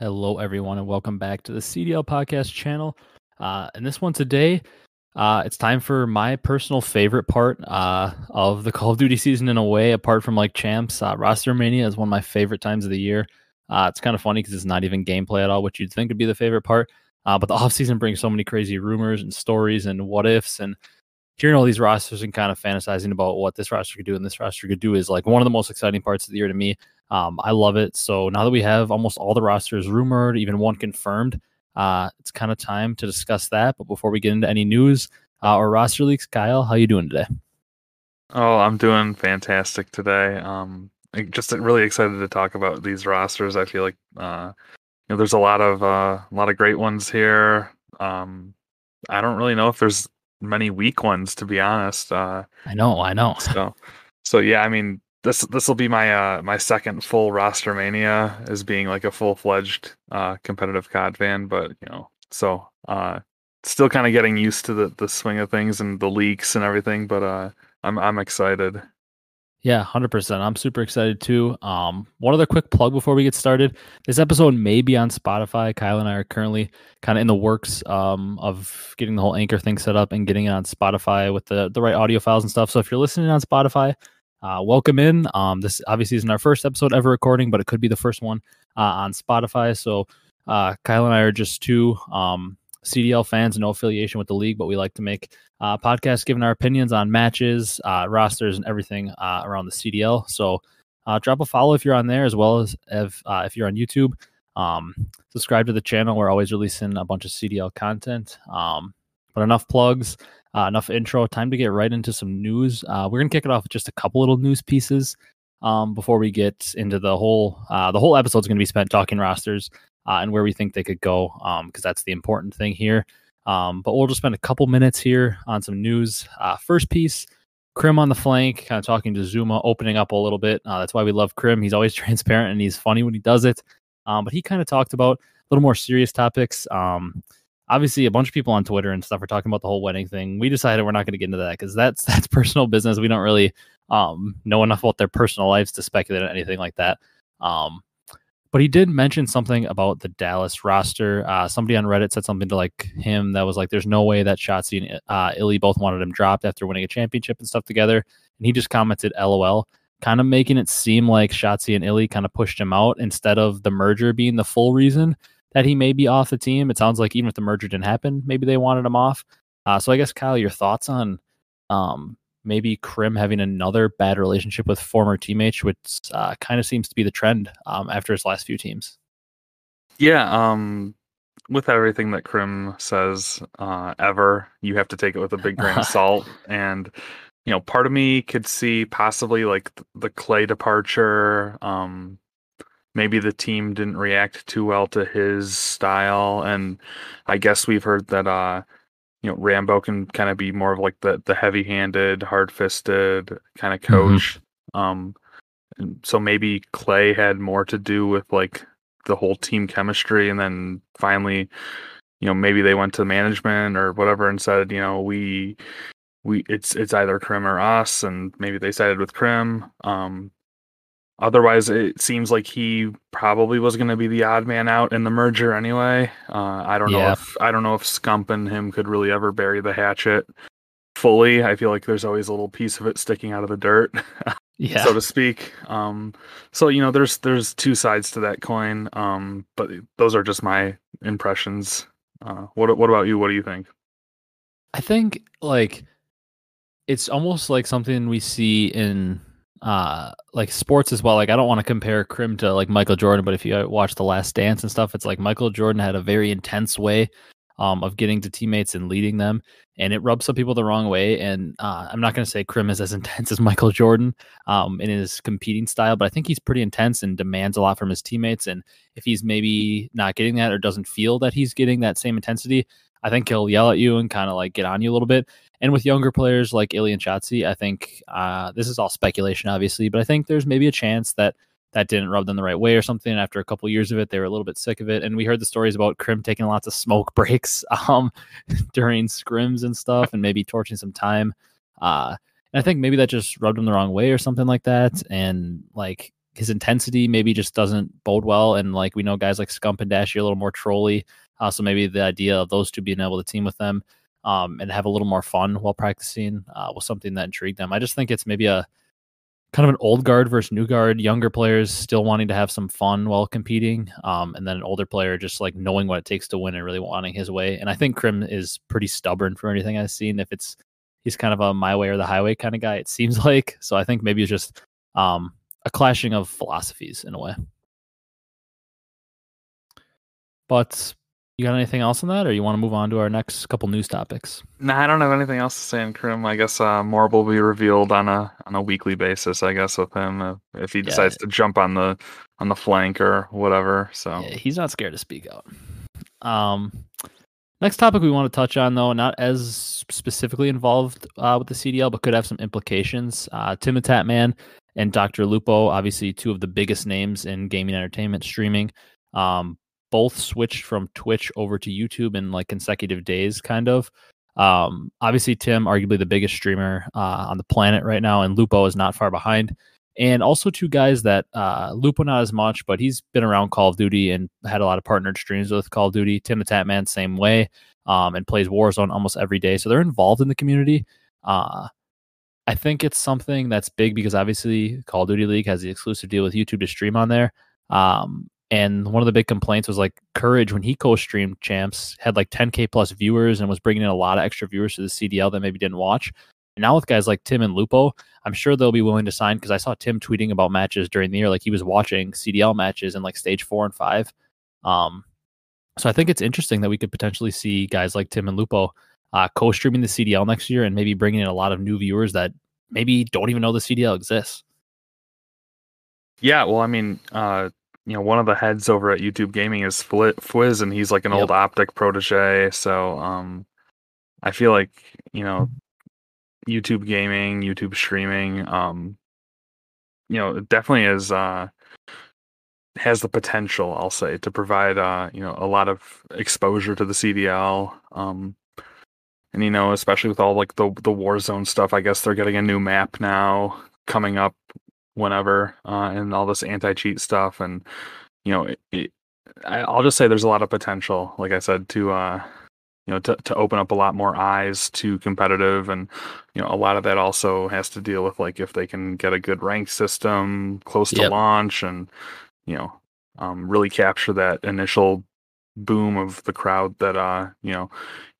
Hello, everyone, and welcome back to the CDL podcast channel. Uh, and this one today, uh, it's time for my personal favorite part uh, of the Call of Duty season in a way, apart from like champs. Uh, roster mania is one of my favorite times of the year. Uh, it's kind of funny because it's not even gameplay at all, which you'd think would be the favorite part. Uh, but the offseason brings so many crazy rumors and stories and what ifs and hearing all these rosters and kind of fantasizing about what this roster could do and this roster could do is like one of the most exciting parts of the year to me. Um, I love it. So now that we have almost all the rosters rumored, even one confirmed, uh, it's kind of time to discuss that. But before we get into any news uh, or roster leaks, Kyle, how you doing today? Oh, I'm doing fantastic today. Um, just really excited to talk about these rosters. I feel like uh, you know, there's a lot of uh, a lot of great ones here. Um, I don't really know if there's many weak ones to be honest. Uh, I know, I know. so, so yeah, I mean, this this will be my uh my second full roster mania as being like a full fledged uh competitive COD fan, but you know, so uh still kind of getting used to the the swing of things and the leaks and everything, but uh I'm I'm excited. Yeah, hundred percent. I'm super excited too. Um, one other quick plug before we get started. This episode may be on Spotify. Kyle and I are currently kind of in the works um, of getting the whole anchor thing set up and getting it on Spotify with the the right audio files and stuff. So if you're listening on Spotify, uh, welcome in. Um, this obviously isn't our first episode ever recording, but it could be the first one uh, on Spotify. So uh, Kyle and I are just two um, CDL fans, no affiliation with the league, but we like to make uh, podcasts giving our opinions on matches, uh, rosters, and everything uh, around the CDL. So uh, drop a follow if you're on there, as well as if uh, if you're on YouTube. Um, subscribe to the channel. We're always releasing a bunch of CDL content. Um, but enough plugs. Uh, enough intro. Time to get right into some news. We're gonna kick it off with just a couple little news pieces um, before we get into the whole. The whole episode is gonna be spent talking rosters uh, and where we think they could go, because um, that's the important thing here. Um, but we'll just spend a couple minutes here on some news. Uh, first piece. Crim on the flank, kind of talking to Zooma, opening up a little bit. Uh, that's why we love Crim. He's always transparent and he's funny when he does it. Um, but he kind of talked about a little more serious topics. Um, obviously a bunch of people on Twitter and stuff are talking about the whole wedding thing. We decided we're not going to get into that because that's that's personal business. We don't really um, know enough about their personal lives to speculate on anything like that. Um, but he did mention something about the Dallas roster. Uh, somebody on Reddit said something to like him that was like, "There's no way that Shotzzy and uh, Illy both wanted him dropped after winning a championship and stuff together." And he just commented, "LOL." Kind of making it seem like Shotzzy and Illy kind of pushed him out instead of the merger being the full reason that he may be off the team. It sounds like even if the merger didn't happen, maybe they wanted him off. Uh, so I guess Kyle, your thoughts on um, maybe Crim having another bad relationship with former teammates, which uh, kind of seems to be the trend um, after his last few teams. Yeah, um, with everything that Crim says uh, ever, you have to take it with a big grain of salt. And you know, part of me could see possibly like the Clay departure, um, maybe the team didn't react too well to his style and i guess we've heard that uh you know rambo can kind of be more of like the the heavy handed hard fisted kind of mm-hmm. coach mm-hmm. um and so maybe clay had more to do with like the whole team chemistry and then finally you know maybe they went to management or whatever and said you know we we it's it's either Crim or us and maybe they sided with Crim um Otherwise, it seems like he probably was going to be the odd man out in the merger anyway. Uh, I don't know if I don't know if Scump and him could really ever bury the hatchet fully. I feel like there's always a little piece of it sticking out of the dirt, yeah. so to speak. Um, so you know, there's there's two sides to that coin. Um, but those are just my impressions. Uh, what what about you? What do you think? I think like it's almost like something we see in uh like sports as well. Like i don't want to compare crim to like michael jordan but if you watch the last dance and stuff it's like michael jordan had a very intense way um, of getting to teammates and leading them and it rubs some people the wrong way and uh, i'm not going to say crim is as intense as michael jordan um, in his competing style but i think he's pretty intense and demands a lot from his teammates and if he's maybe not getting that or doesn't feel that he's getting that same intensity i think he'll yell at you and kind of like get on you a little bit and with younger players like and Shotzzy, I think uh, this is all speculation, obviously, but I think there's maybe a chance that that didn't rub them the right way or something. After a couple years of it, they were a little bit sick of it. And we heard the stories about Crim taking lots of smoke breaks um, during scrims and stuff, and maybe torching some time. Uh, and I think maybe that just rubbed them the wrong way or something like that. And like his intensity maybe just doesn't bode well. And like we know guys like Scump and Dashy are a little more trolly. Uh, so maybe the idea of those two being able to team with them um, and have a little more fun while practicing uh, was something that intrigued them. I just think it's maybe a kind of an old guard versus new guard, younger players still wanting to have some fun while competing, um, and then an older player just like knowing what it takes to win and really wanting his way. And I think Crim is pretty stubborn for anything I've seen. If it's he's kind of a my way or the highway kind of guy, it seems like. So I think maybe it's just um, a clashing of philosophies in a way. But you got anything else on that, or you want to move on to our next couple news topics? No, nah, I don't have anything else to say in Crim. I guess uh, more will be revealed on a on a weekly basis. I guess with him uh, if he decides yeah. to jump on the on the flank or whatever. So yeah, he's not scared to speak out. Um, next topic we want to touch on though, not as specifically involved uh, with the CDL, but could have some implications. Uh, Tatman and Dr. Lupo, obviously two of the biggest names in gaming entertainment streaming. Um, both switched from Twitch over to YouTube in like consecutive days, kind of. Um, obviously, Tim, arguably the biggest streamer uh, on the planet right now, and Lupo is not far behind. And also two guys that uh, Lupo not as much, but he's been around Call of Duty and had a lot of partnered streams with Call of Duty. TimTheTatman, same way, um, and plays Warzone almost every day. So they're involved in the community. Uh, I think it's something that's big because obviously Call of Duty League has the exclusive deal with YouTube to stream on there. Um, and one of the big complaints was like Courage when he co-streamed Champs had like 10k plus viewers and was bringing in a lot of extra viewers to the CDL that maybe didn't watch. And now with guys like Tim and Lupo, I'm sure they'll be willing to sign because I saw Tim tweeting about matches during the year, like he was watching CDL matches in like stage four and five. Um, so I think it's interesting that we could potentially see guys like Tim and Lupo uh, co-streaming the CDL next year and maybe bringing in a lot of new viewers that maybe don't even know the CDL exists. Yeah, well, I mean, uh, you know, one of the heads over at YouTube Gaming is Fwiz, and he's like an yep. old Optic protege. So, um, I feel like you know, YouTube Gaming, YouTube streaming, um, you know, it definitely is uh has the potential, I'll say, to provide uh, you know, a lot of exposure to the CDL. Um, and you know, especially with all like the the Warzone stuff, I guess they're getting a new map now coming up whenever, uh, and all this anti cheat stuff, and you know, it, it, I'll just say there's a lot of potential, like I said, to uh, you know, to to open up a lot more eyes to competitive, and you know, a lot of that also has to deal with like if they can get a good rank system close to yep. launch, and you know, um, really capture that initial boom of the crowd that uh you know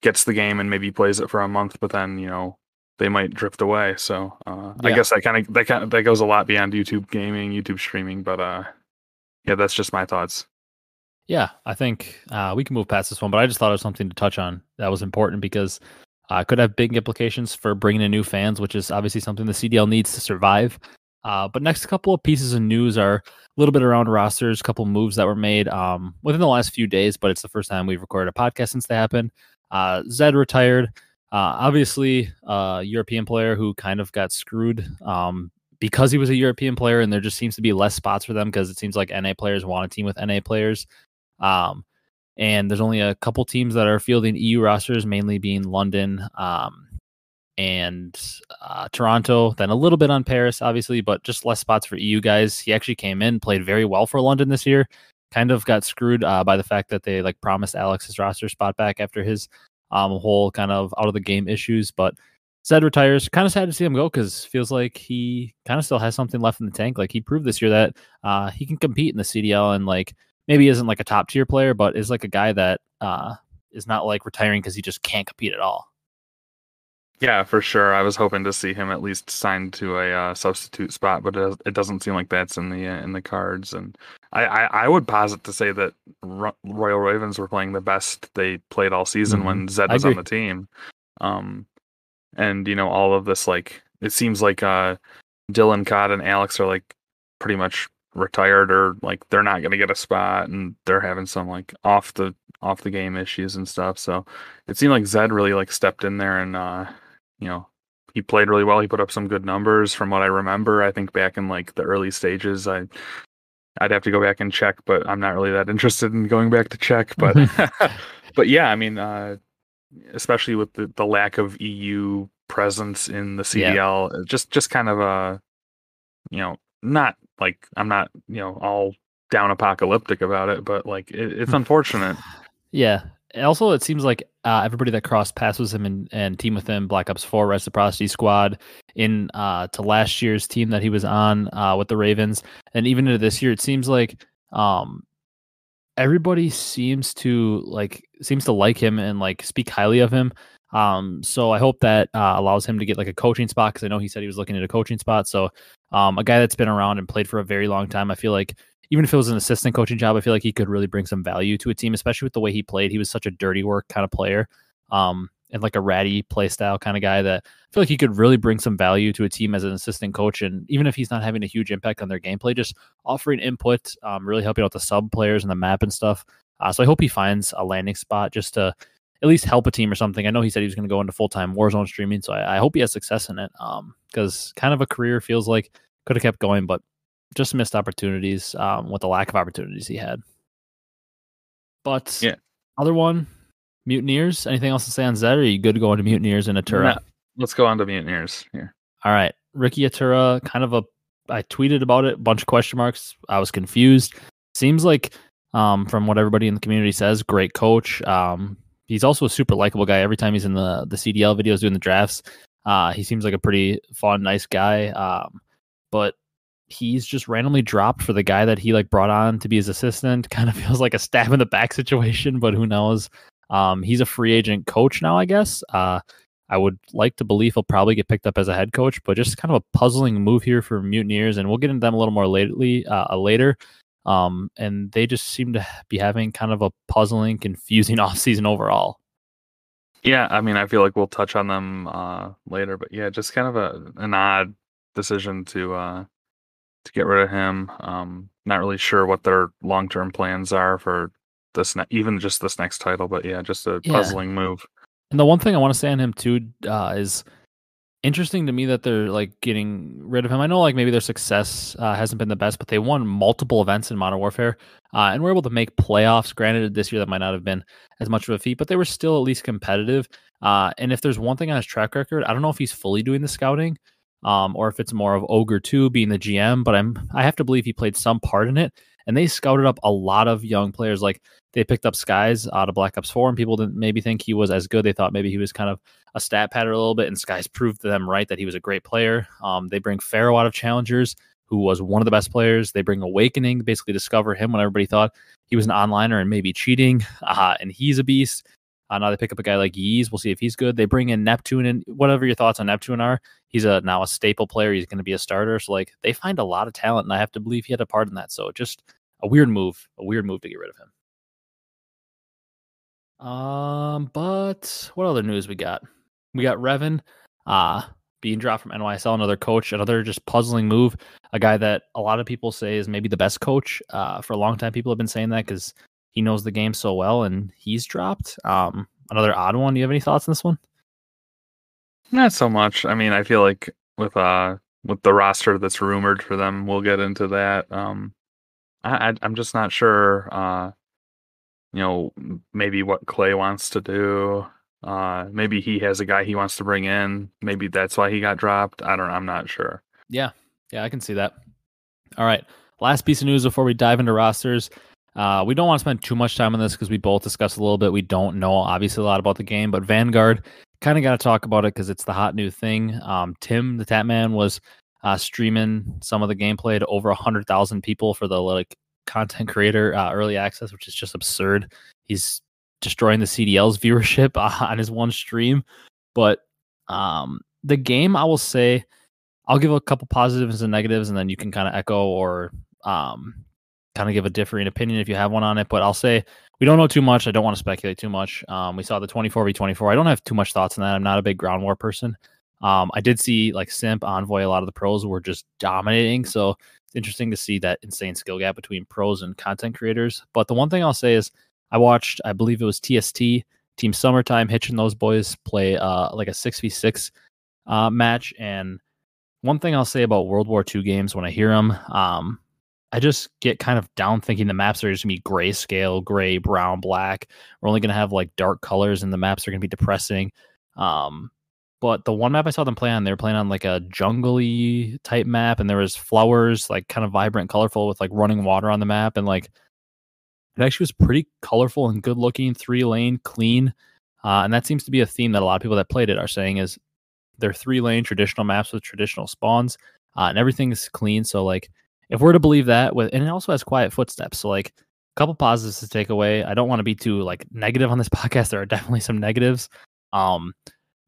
gets the game and maybe plays it for a month but then you know they might drift away. So uh, yeah. I guess that kind of that kind of, that goes a lot beyond YouTube gaming, YouTube streaming. But uh, yeah, that's just my thoughts. Yeah, I think uh, we can move past this one, but I just thought it was something to touch on that was important because uh, could have big implications for bringing in new fans, which is obviously something the CDL needs to survive. Uh, but next couple of pieces of news are a little bit around rosters, a couple moves that were made um, within the last few days, but it's the first time we've recorded a podcast since they happened. Uh, Zed retired. Uh, obviously, a European player who kind of got screwed um, because he was a European player, and there just seems to be less spots for them because it seems like NA players want to team with NA players. Um, and there's only a couple teams that are fielding EU rosters, mainly being London um, and uh, Toronto, then a little bit on Paris, obviously, but just less spots for EU guys. He actually came in, played very well for London this year. Kind of got screwed uh, by the fact that they like promised Alex his roster spot back after his um, whole kind of out of the game issues. But Zed retires. Kind of sad to see him go because feels like he kind of still has something left in the tank. Like he proved this year that uh, he can compete in the CDL and like maybe isn't like a top tier player, but is like a guy that uh, is not like retiring because he just can't compete at all. Yeah, for sure. I was hoping to see him at least signed to a uh, substitute spot, but it, doesn't seem like that's in the uh, in the cards. And I, I, I, would posit to say that Royal Ravens were playing the best they played all season mm-hmm. when Zed was on the team. Um, and you know all of this like it seems like uh, Dylan Cott and Alex are like pretty much retired or like they're not going to get a spot and they're having some like off the off the game issues and stuff. So it seemed like Zed really like stepped in there and uh you know, he played really well. He put up some good numbers from what I remember. I think back in like the early stages, I I'd have to go back and check, but I'm not really that interested in going back to check. But but yeah, I mean, uh, especially with the, the lack of EU presence in the CDL, yeah. just just kind of a you know not like I'm not you know all down apocalyptic about it, but like it, it's unfortunate. Yeah. Also, it seems like uh, everybody that crossed paths with him and, and team with him, Black Ops 4 Reciprocity Squad, in uh, to last year's team that he was on uh, with the Ravens, and even into this year, it seems like um, everybody seems to like seems to like him and like speak highly of him. Um, so I hope that uh, allows him to get like a coaching spot because I know he said he was looking at a coaching spot. So um, a guy that's been around and played for a very long time, I feel like even if it was an assistant coaching job, I feel like he could really bring some value to a team, especially with the way he played. He was such a dirty work kind of player. Um, and like a ratty play style kind of guy that I feel like he could really bring some value to a team as an assistant coach. And even if he's not having a huge impact on their gameplay, just offering input, um, really helping out the sub players and the map and stuff. Uh, so I hope he finds a landing spot just to at least help a team or something. I know he said he was going to go into full time Warzone streaming, so I, I, hope he has success in it. Um, because kind of a career feels like could have kept going, but just missed opportunities. Um, with the lack of opportunities he had. But yeah, other one, Mutineers. Anything else to say on Zed? Or are you good to go into Mutineers and Atura? let's go on to Mutineers here. All right, Ricky Atura. Kind of a. I tweeted about it. Bunch of question marks. I was confused. Seems like, um, from what everybody in the community says, great coach. Um, he's also a super likable guy. Every time he's in the the CDL videos doing the drafts, uh, he seems like a pretty fun, nice guy. Um, but he's just randomly dropped for the guy that he like brought on to be his assistant. Kind of feels like a stab in the back situation, but who knows? Um, he's a free agent coach now, I guess. Uh, I would like to believe he'll probably get picked up as a head coach, but just kind of a puzzling move here for Mutineers, and we'll get into them a little more lately uh, later. Um, and they just seem to be having kind of a puzzling, confusing offseason overall. Yeah, I mean, I feel like we'll touch on them uh, later, but yeah, just kind of a an odd decision to uh, to get rid of him. Um, not really sure what their long term plans are for this, ne- even just this next title, but yeah, just a yeah. puzzling move. And the one thing I want to say on him too uh, is interesting to me that they're like getting rid of him. I know like maybe their success uh, hasn't been the best, but they won multiple events in Modern Warfare uh, and were able to make playoffs. Granted, this year that might not have been as much of a feat, but they were still at least competitive. Uh, and if there's one thing on his track record, I don't know if he's fully doing the scouting um, or if it's more of Ogre 2 being the GM, but I'm I have to believe he played some part in it. And they scouted up a lot of young players. Like they picked up Skyz out of Black Ops 4, and people didn't maybe think he was as good. They thought maybe he was kind of a stat pattern a little bit, and Skyz proved to them right that he was a great player. Um, they bring Fero out of Challengers, who was one of the best players. They bring Owakening, basically discover him when everybody thought he was an onliner and maybe cheating, uh, and he's a beast. Uh, now they pick up a guy like Yeez. We'll see if he's good. They bring in Neptune, and whatever your thoughts on Neptune are, he's a now a staple player. He's going to be a starter. So like they find a lot of talent, and I have to believe he had a part in that. So just a weird move, a weird move to get rid of him. Um, but what other news we got? We got Revan, uh, being dropped from NYSL, another coach, another just puzzling move. A guy that a lot of people say is maybe the best coach. Uh, for a long time, people have been saying that because he knows the game so well, and he's dropped. Um, another odd one. Do you have any thoughts on this one? Not so much. I mean, I feel like with uh with the roster that's rumored for them, we'll get into that. Um, I, I'm just not sure. Uh, you know, maybe what Clay wants to do. Uh, maybe he has a guy he wants to bring in. Maybe that's why he got dropped. I don't. Know. I'm not sure. Yeah, yeah, I can see that. All right, last piece of news before we dive into rosters. Uh, we don't want to spend too much time on this because we both discussed a little bit. We don't know obviously a lot about the game, but Vanguard kind of got to talk about it because it's the hot new thing. Um, Tim the Tatman was uh, streaming some of the gameplay to over hundred thousand people for the like content creator uh, early access, which is just absurd. He's destroying the CDL's viewership on his one stream, but um, the game I will say I'll give a couple positives and negatives, and then you can kind of echo or um, kind of give a differing opinion if you have one on it. But I'll say we don't know too much. I don't want to speculate too much. Um, we saw the 24 v 24. I don't have too much thoughts on that. I'm not a big ground war person. Um, I did see like Simp, Envoy, a lot of the pros were just dominating. So it's interesting to see that insane skill gap between pros and content creators. But the one thing I'll say is I watched, I believe it was TST, Team Summertime, Hitch and those boys play uh, like a 6v6 uh, match. And one thing I'll say about World War II games when I hear them, um, I just get kind of down thinking the maps are just gonna be grayscale, gray, brown, black. We're only gonna have like dark colors, and the maps are gonna be depressing. Um, but the one map I saw them play on, they were playing on like a jungly type map, and there was flowers, like kind of vibrant, colorful, with like running water on the map, and like it actually was pretty colorful and good looking, three lane, clean, uh, and that seems to be a theme that a lot of people that played it are saying is they're three lane traditional maps with traditional spawns, uh, and everything is clean. So like if we're to believe that, with and it also has quiet footsteps, so like a couple positives to take away. I don't want to be too like negative on this podcast. There are definitely some negatives. Um,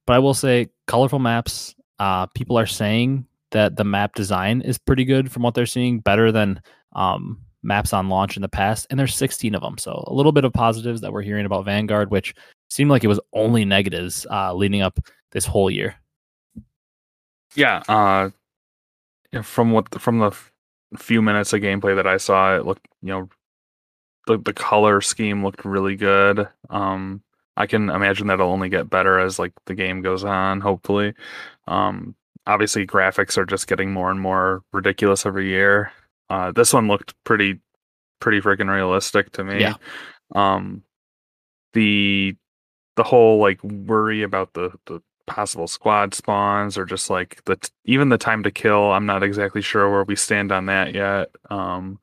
but I will say, colorful maps. Uh, people are saying that the map design is pretty good from what they're seeing, better than um, maps on launch in the past. And there's 16 of them, so a little bit of positives that we're hearing about Vanguard, which seemed like it was only negatives uh, leading up this whole year. Yeah, uh, from what from the few minutes of gameplay that I saw, it looked you know the the color scheme looked really good. Um, I can imagine that'll only get better as like the game goes on. Hopefully, um, obviously graphics are just getting more and more ridiculous every year. Uh, this one looked pretty pretty freaking realistic to me. Yeah. Um, the the whole like worry about the the possible squad spawns or just like the even the time to kill i'm not exactly sure where we stand on that yet um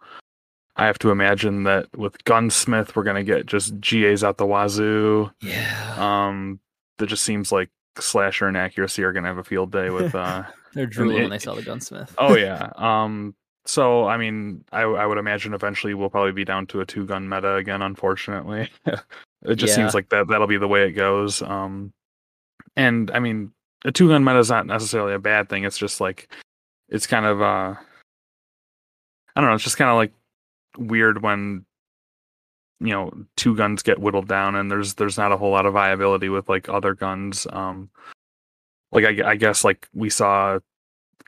I have to imagine that with Gunsmith, we're gonna get just GAs out the wazoo. Yeah. Um, that just seems like Slasher and Accuracy are gonna have a field day with. uh They're drooling when they saw the Gunsmith. oh yeah. Um. So I mean, I I would imagine eventually we'll probably be down to a two gun meta again. Unfortunately, it just Yeah. seems like that that'll be the way it goes. Um, and I mean, a two gun meta is not necessarily a bad thing. It's just like it's kind of uh, I don't know. It's just kind of like weird when you know two guns get whittled down and there's there's not a whole lot of viability with like other guns um like I, I guess like we saw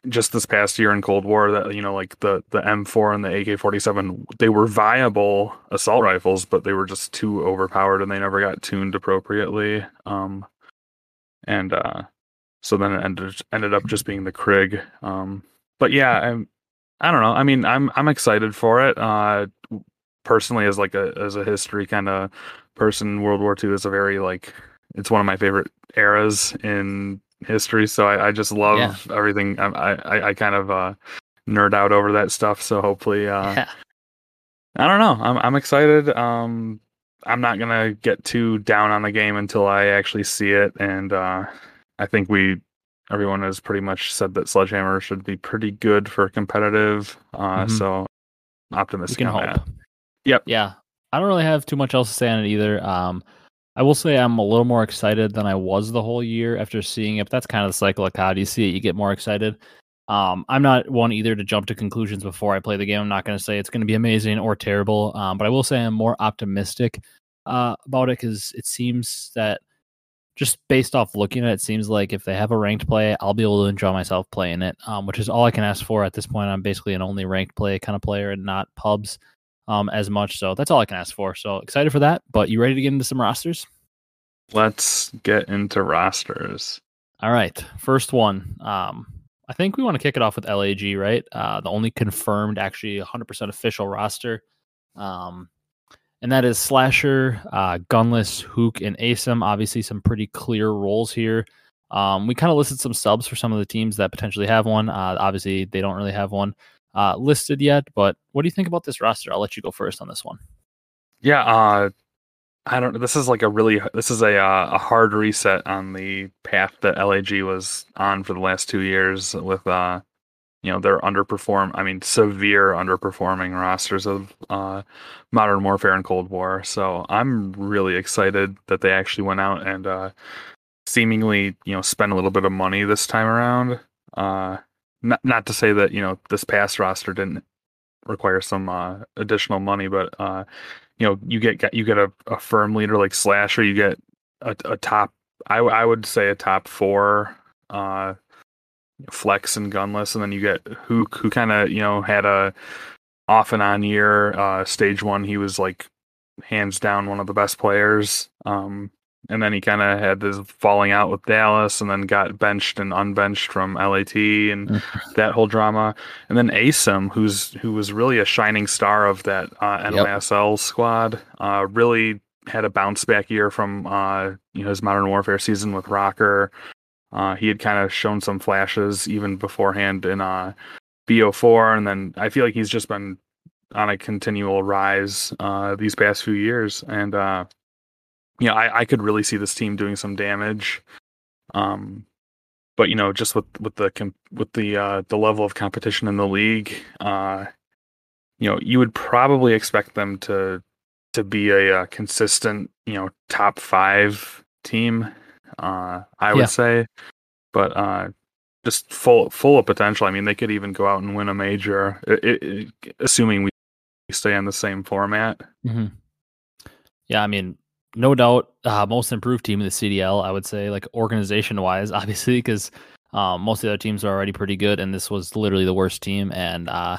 just this past year in cold war that you know like the the m4 and the ak-47 they were viable assault rifles but they were just too overpowered and they never got tuned appropriately um and uh so then it ended ended up just being the krig um but yeah i'm I don't know. I mean, I'm I'm excited for it. Uh, personally, as like a as a history kind of person, World War II is a very like it's one of my favorite eras in history. So I, I just love Yeah. everything. I, I I kind of uh, nerd out over that stuff. So hopefully, uh, yeah. I don't know. I'm I'm excited. Um, I'm not gonna get too down on the game until I actually see it, and uh, I think we everyone has pretty much said that Sledgehammer should be pretty good for competitive. Uh, Mhm. So We optimistic can on hope. that. Yep. Yeah. I don't really have too much else to say on it either. Um, I will say I'm a little more excited than I was the whole year after seeing it. But that's kind of the cycle of COD. You see it, you get more excited. Um, I'm not one either to jump to conclusions before I play the game. I'm not going to say it's going to be amazing or terrible. Um, but I will say I'm more optimistic uh, about it because it seems that just based off looking at it, it seems like if they have a ranked play, I'll be able to enjoy myself playing it, um, which is all I can ask for at this point. I'm basically an only ranked play kind of player and not pubs um, as much. So that's all I can ask for. So excited for that. But you ready to get into some rosters? Let's get into rosters. All right. First one. Um, I think we want to kick it off with LAG, right? Uh, the only confirmed, actually 100% official roster. Um, and that is Slasher, uh, Gunless, Hook, and ASIM. Obviously, some pretty clear roles here. Um, we kind of listed some subs for some of the teams that potentially have one. Uh, obviously, they don't really have one uh, listed yet. But what do you think about this roster? I'll let you go first on this one. Yeah, uh, I don't. Know. This is like a really. This is a uh, a hard reset on the path that LAG was on for the last two years with uh, you know, their underperform. I mean, severe underperforming rosters of uh, Modern Warfare and Cold War. So I'm really excited that they actually went out and uh, seemingly, you know, spent a little bit of money this time around. Uh, not not to say that you know this past roster didn't require some uh, additional money, but uh, you know, you get you get a, a firm leader like Slasher, you get a, a top. I would say a top four. Uh, Flex and Gunless, and then you get Hook, who kind of you know had a off and on year. Uh, stage one, he was like hands down one of the best players. Um, and then he kind of had this falling out with Dallas, and then got benched and unbenched from LAT, and that whole drama. And then Asim, who's who was really a shining star of that uh, NYSL squad, uh, really had a bounce back year from uh, you know his Modern Warfare season with Rokkr. Uh, he had kind of shown some flashes even beforehand in uh, BO4, and then I feel like he's just been on a continual rise uh, these past few years, and uh, you know I, I could really see this team doing some damage. Um, but you know, just with with the with the uh, the level of competition in the league, uh, you know, you would probably expect them to to be a, a uh, consistent, you know, top five team. Uh, I would yeah. say, but uh, just full full of potential. I mean, they could even go out and win a major, it, it, assuming we stay on the same format. Mm-hmm. Yeah, I mean, no doubt, uh, most improved team in the CDL. I would say, like organization wise, obviously, because um, most of the other teams are already pretty good, and this was literally the worst team. And uh,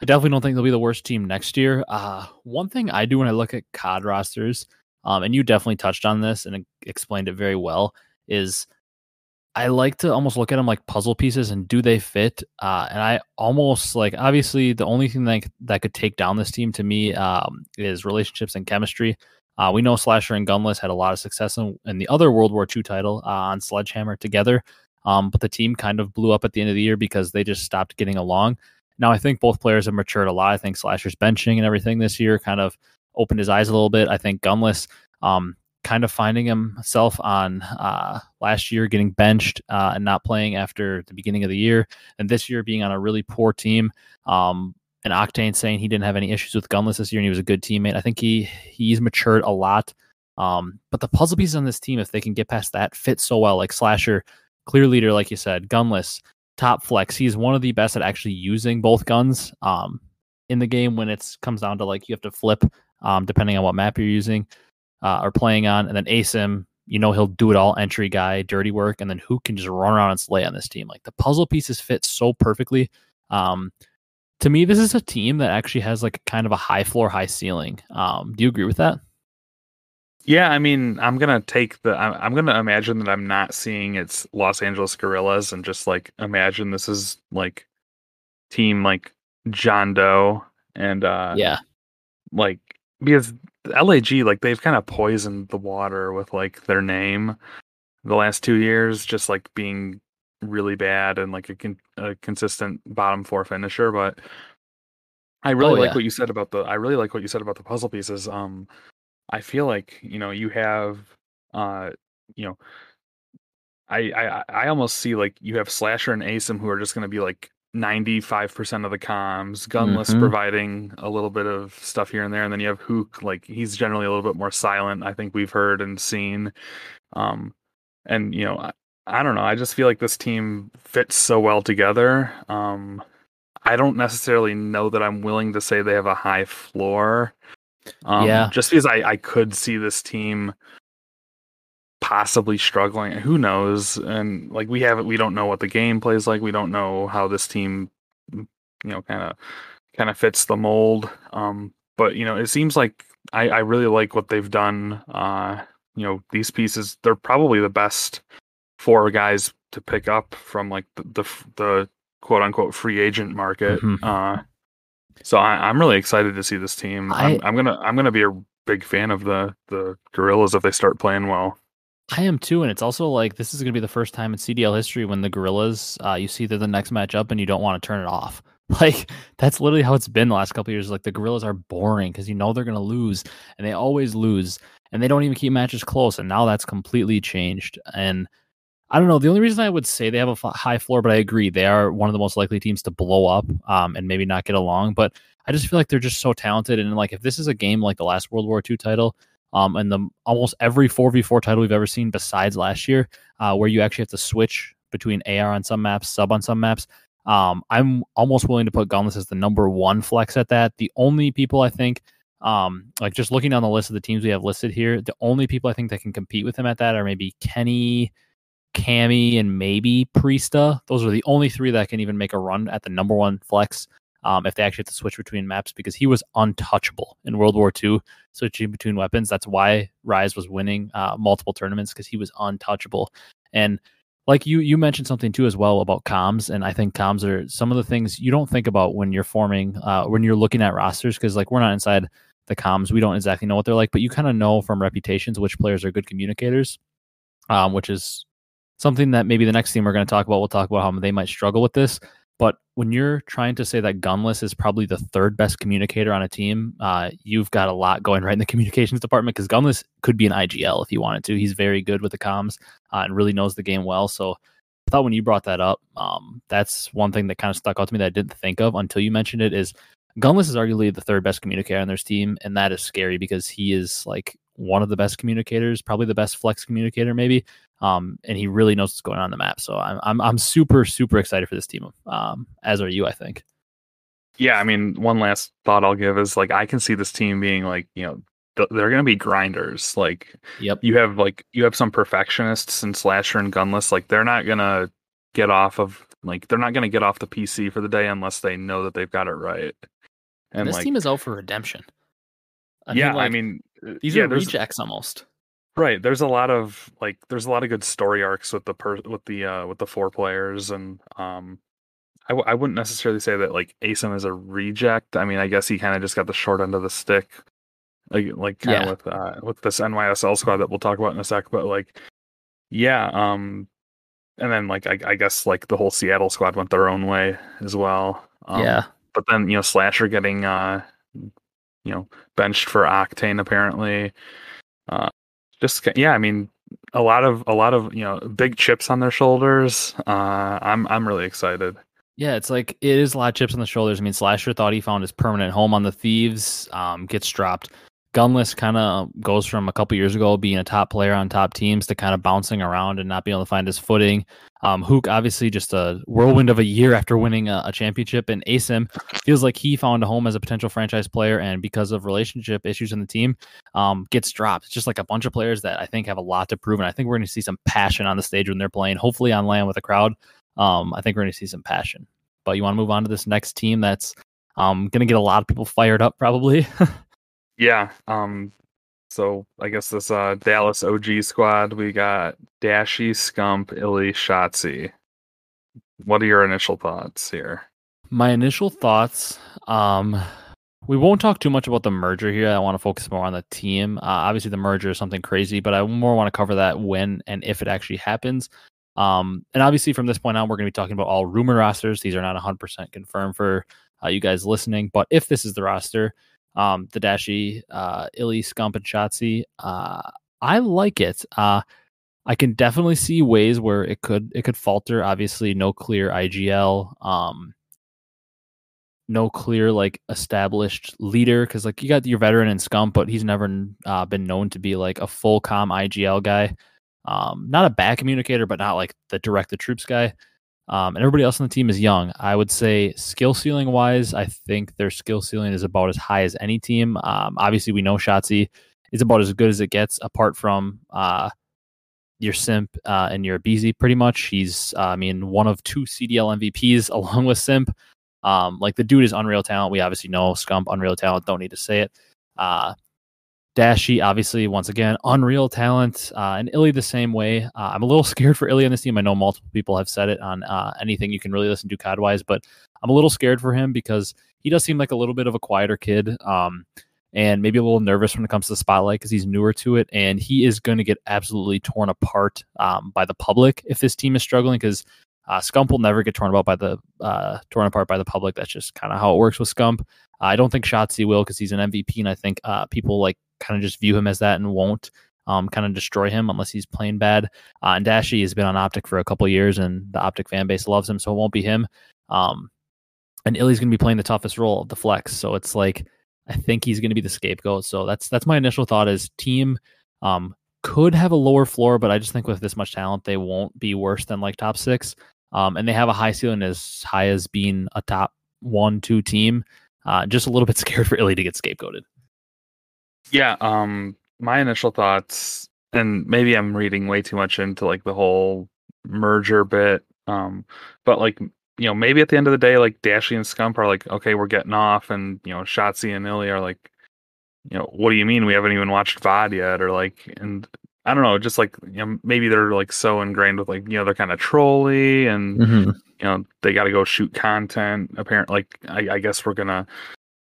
I definitely don't think they'll be the worst team next year. Uh, one thing I do when I look at COD rosters, um, and you definitely touched on this and explained it very well, is I like to almost look at them like puzzle pieces and do they fit? Uh, and I almost like obviously the only thing that that could take down this team to me um, is relationships and chemistry. Uh, we know Slasher and Gunless had a lot of success in, in the other World War II title uh, on Sledgehammer together, um, but the team kind of blew up at the end of the year because they just stopped getting along. Now I think both players have matured a lot. I think Slasher's benching and everything this year kind of opened his eyes a little bit. I think Gunless um, kind of finding himself on uh, last year getting benched uh, and not playing after the beginning of the year, and this year being on a really poor team. Um, and Octane saying he didn't have any issues with Gunless this year and he was a good teammate. I think he he's matured a lot. Um, but the puzzle pieces on this team, if they can get past that, fit so well. Like Slasher, clear leader, like you said, Gunless, top flex. He's one of the best at actually using both guns um, in the game when it comes down to like you have to flip um, depending on what map you're using uh, or playing on. And then Asim, you know, he'll do it all entry guy, dirty work. And then who can just run around and slay on this team? Like the puzzle pieces fit so perfectly. Um, to me, this is a team that actually has like kind of a high floor, high ceiling. Um, do you agree with that? Yeah, I mean, I'm gonna take the. I'm, I'm gonna imagine that I'm not seeing it's Los Angeles Guerrillas, and just like imagine this is like team like John Doe and uh yeah, like because LAG like they've kind of poisoned the water with like their name the last two years, just like being really bad and like a, con- a consistent bottom four finisher. But I really oh, like yeah. what you said about the. I really like what you said about the puzzle pieces. Um, I feel like you know you have, uh, you know, I I I almost see like you have Slasher and Asim who are just going to be like 95% of the comms, Gunless mm-hmm. providing a little bit of stuff here and there. And then you have Hook, like he's generally a little bit more silent, I think we've heard and seen. Um, and, you know, I don't know. I just feel like this team fits so well together. Um, I don't necessarily know that I'm willing to say they have a high floor. Um, yeah. Just because I, I could see this team possibly struggling. Who knows? And like we haven't, we don't know what the game plays like. We don't know how this team, you know, kind of kind of fits the mold. Um, but you know, it seems like I, I really like what they've done. Uh, you know, these pieces they're probably the best four guys to pick up from like the the, the quote unquote free agent market. Mm-hmm. Uh, so I, am really excited to see this team. I, I'm, I'm, gonna I'm gonna be a big fan of the the Guerrillas if they start playing well. I am too, and it's also like this is gonna be the first time in CDL history when the Guerrillas, uh, you see they're the next matchup and you don't want to turn it off. Like that's literally how it's been the last couple years. Like the Guerrillas are boring because you know they're gonna lose, and they always lose, and they don't even keep matches close. And now that's completely changed. And I don't know. The only reason I would say they have a high floor, but I agree they are one of the most likely teams to blow up um, and maybe not get along. But I just feel like they're just so talented, and like if this is a game like the last World War II title, um, and the almost every four v four title we've ever seen besides last year, uh, where you actually have to switch between AR on some maps, sub on some maps. Um, I'm almost willing to put Gunless as the number one flex at that. The only people I think, um, like just looking down the list of the teams we have listed here, the only people I think that can compete with him at that are maybe Kenny, Cammy and maybe Priestahh. Those are the only three that can even make a run at the number one flex. Um, if they actually have to switch between maps, because he was untouchable in World War II, switching between weapons. That's why Rise was winning uh, multiple tournaments because he was untouchable. And like you, you mentioned something too as well about comms, and I think comms are some of the things you don't think about when you're forming, uh, when you're looking at rosters, because like we're not inside the comms, we don't exactly know what they're like, but you kind of know from reputations which players are good communicators, um, which is something that maybe the next team we're going to talk about, we'll talk about how they might struggle with this. But when you're trying to say that Gunless is probably the third best communicator on a team, uh, you've got a lot going right in the communications department because Gunless could be an IGL if he wanted to. He's very good with the comms uh, and really knows the game well. So I thought when you brought that up, um, that's one thing that kind of stuck out to me that I didn't think of until you mentioned it. Is Gunless is arguably the third best communicator on their team, and that is scary because he is like one of the best communicators, probably the best flex communicator, maybe. Um, and he really knows what's going on in the map. So I'm I'm I'm super super excited for this team. Um, as are you, I think. Yeah, I mean, one last thought I'll give is like I can see this team being like you know they're going to be grinders. Like, yep, you have like you have some perfectionists and slasher and gunless. Like, they're not going to get off of like they're not going to get off the PC for the day unless they know that they've got it right. And this like, team is out for redemption. I yeah, mean, like, I mean, these yeah, are rejects almost. Right. There's a lot of like there's a lot of good story arcs with the per with the uh with the four players and um I w- I wouldn't necessarily say that like Asim is a reject. I mean, I guess he kind of just got the short end of the stick, like like kind of yeah. with uh, with this NYSL squad that we'll talk about in a sec. But like, yeah, um, and then like I, I guess like the whole Seattle squad went their own way as well. Um, yeah, but then you know Slasher getting uh, you know benched for Octane apparently. Uh, just yeah, I mean a lot of a lot of you know big chips on their shoulders. Uh, I'm I'm really excited. Yeah, it's like it is a lot of chips on the shoulders. I mean, Slasher thought he found his permanent home on the Thieves, um, gets dropped. Gunless kind of goes from a couple years ago being a top player on top teams to kind of bouncing around and not being able to find his footing. Um, Hook, obviously, just a whirlwind of a year after winning a, a, championship, and Asim feels like he found a home as a potential franchise player, and because of relationship issues in the team, um, gets dropped. It's just like a bunch of players that I think have a lot to prove, and I think we're going to see some passion on the stage when they're playing. Hopefully, on land with a crowd. Um, I think we're going to see some passion. But you want to move on to this next team that's um, going to get a lot of people fired up, probably. yeah. Um, so I guess this uh, Dallas OG squad, we got Dashy, Scump, Illy, Shotzzy. What are your initial thoughts here? My initial thoughts, um, we won't talk too much about the merger here. I want to focus more on the team. Uh, obviously, the merger is something crazy, but I more want to cover that when and if it actually happens. Um, and obviously, from this point on, we're going to be talking about all rumor rosters. These are not 100% confirmed for uh, you guys listening. But if this is the roster, um, the Dashy, uh, Illy, Scump, and Shotzzy, uh, I like it. Uh, I can definitely see ways where it could it could falter. Obviously, no clear IGL, um, no clear like established leader because like you got your veteran and Scump, but he's never uh, been known to be like a full com IGL guy. Um, not a bad communicator, but not like the direct the troops guy. Um, and everybody else on the team is young. I would say skill ceiling wise, I think their skill ceiling is about as high as any team. Um, obviously, we know Shotzzy is about as good as it gets, apart from uh, your Simp uh, and your Beezy. Pretty much, he's uh, I mean one of two CDL MVPs along with Simp. Um, like the dude is unreal talent. We obviously know Scump unreal talent. Don't need to say it. Dashy, obviously, once again, unreal talent, uh, and Illy the same way. Uh, I'm a little scared for Illy on this team. I know multiple people have said it on uh, anything you can really listen to COD wise, but I'm a little scared for him because he does seem like a little bit of a quieter kid, um, and maybe a little nervous when it comes to the spotlight because he's newer to it, and he is going to get absolutely torn apart um, by the public if this team is struggling because uh, Scump will never get torn about by the uh, torn apart by the public. That's just kind of how it works with Scump. I don't think Shotzzy will because he's an MVP, and I think uh, people like kind of just view him as that and won't um, kind of destroy him unless he's playing bad. Uh, and Dashy has been on Optic for a couple years, and the Optic fan base loves him, so it won't be him. Um, and Illy's going to be playing the toughest role of the flex, so it's like I think he's going to be the scapegoat. So that's that's my initial thought. Is team um, could have a lower floor, but I just think with this much talent, they won't be worse than like top six. Um, and they have a high ceiling as high as being a top one, two team. Uh, just a little bit scared for Illy to get scapegoated. Yeah, um my initial thoughts and maybe I'm reading way too much into like the whole merger bit. Um but like you know, maybe at the end of the day, like Dashy and Scump are like, okay, we're getting off, and you know, Shotzzy and Illy are like, you know, what do you mean we haven't even watched VOD yet? Or like, and I don't know, just like you know, maybe they're like so ingrained with like you know they're kind of trolly, and mm-hmm. you know they got to go shoot content. Apparently, like I, I guess we're gonna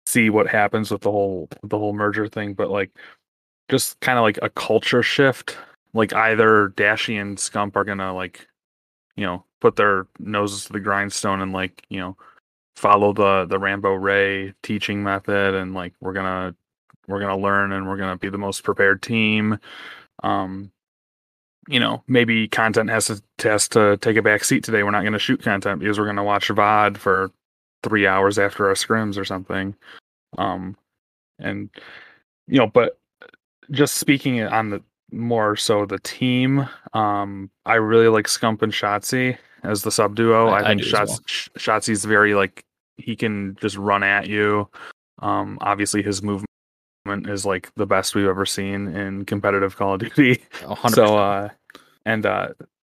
see what happens with the whole the whole merger thing but like just kind of like a culture shift like either Dashy and Scump are gonna like, you know, put their noses to the grindstone and like, you know, follow the the Rambo Ray teaching method and like we're gonna we're gonna learn and we're gonna be the most prepared team. Um, you know, maybe content has to has to take a back seat today. We're not gonna shoot content because we're gonna watch VOD for three hours after our scrims or something. Um, and you know, but just speaking on the more so the team, um, I really like Scump and Shotzzy as the sub duo. I, I, think Shots well. Shotzzy's very like he can just run at you. Um, obviously his movement is like the best we've ever seen in competitive Call of Duty. 100%. So uh, and uh,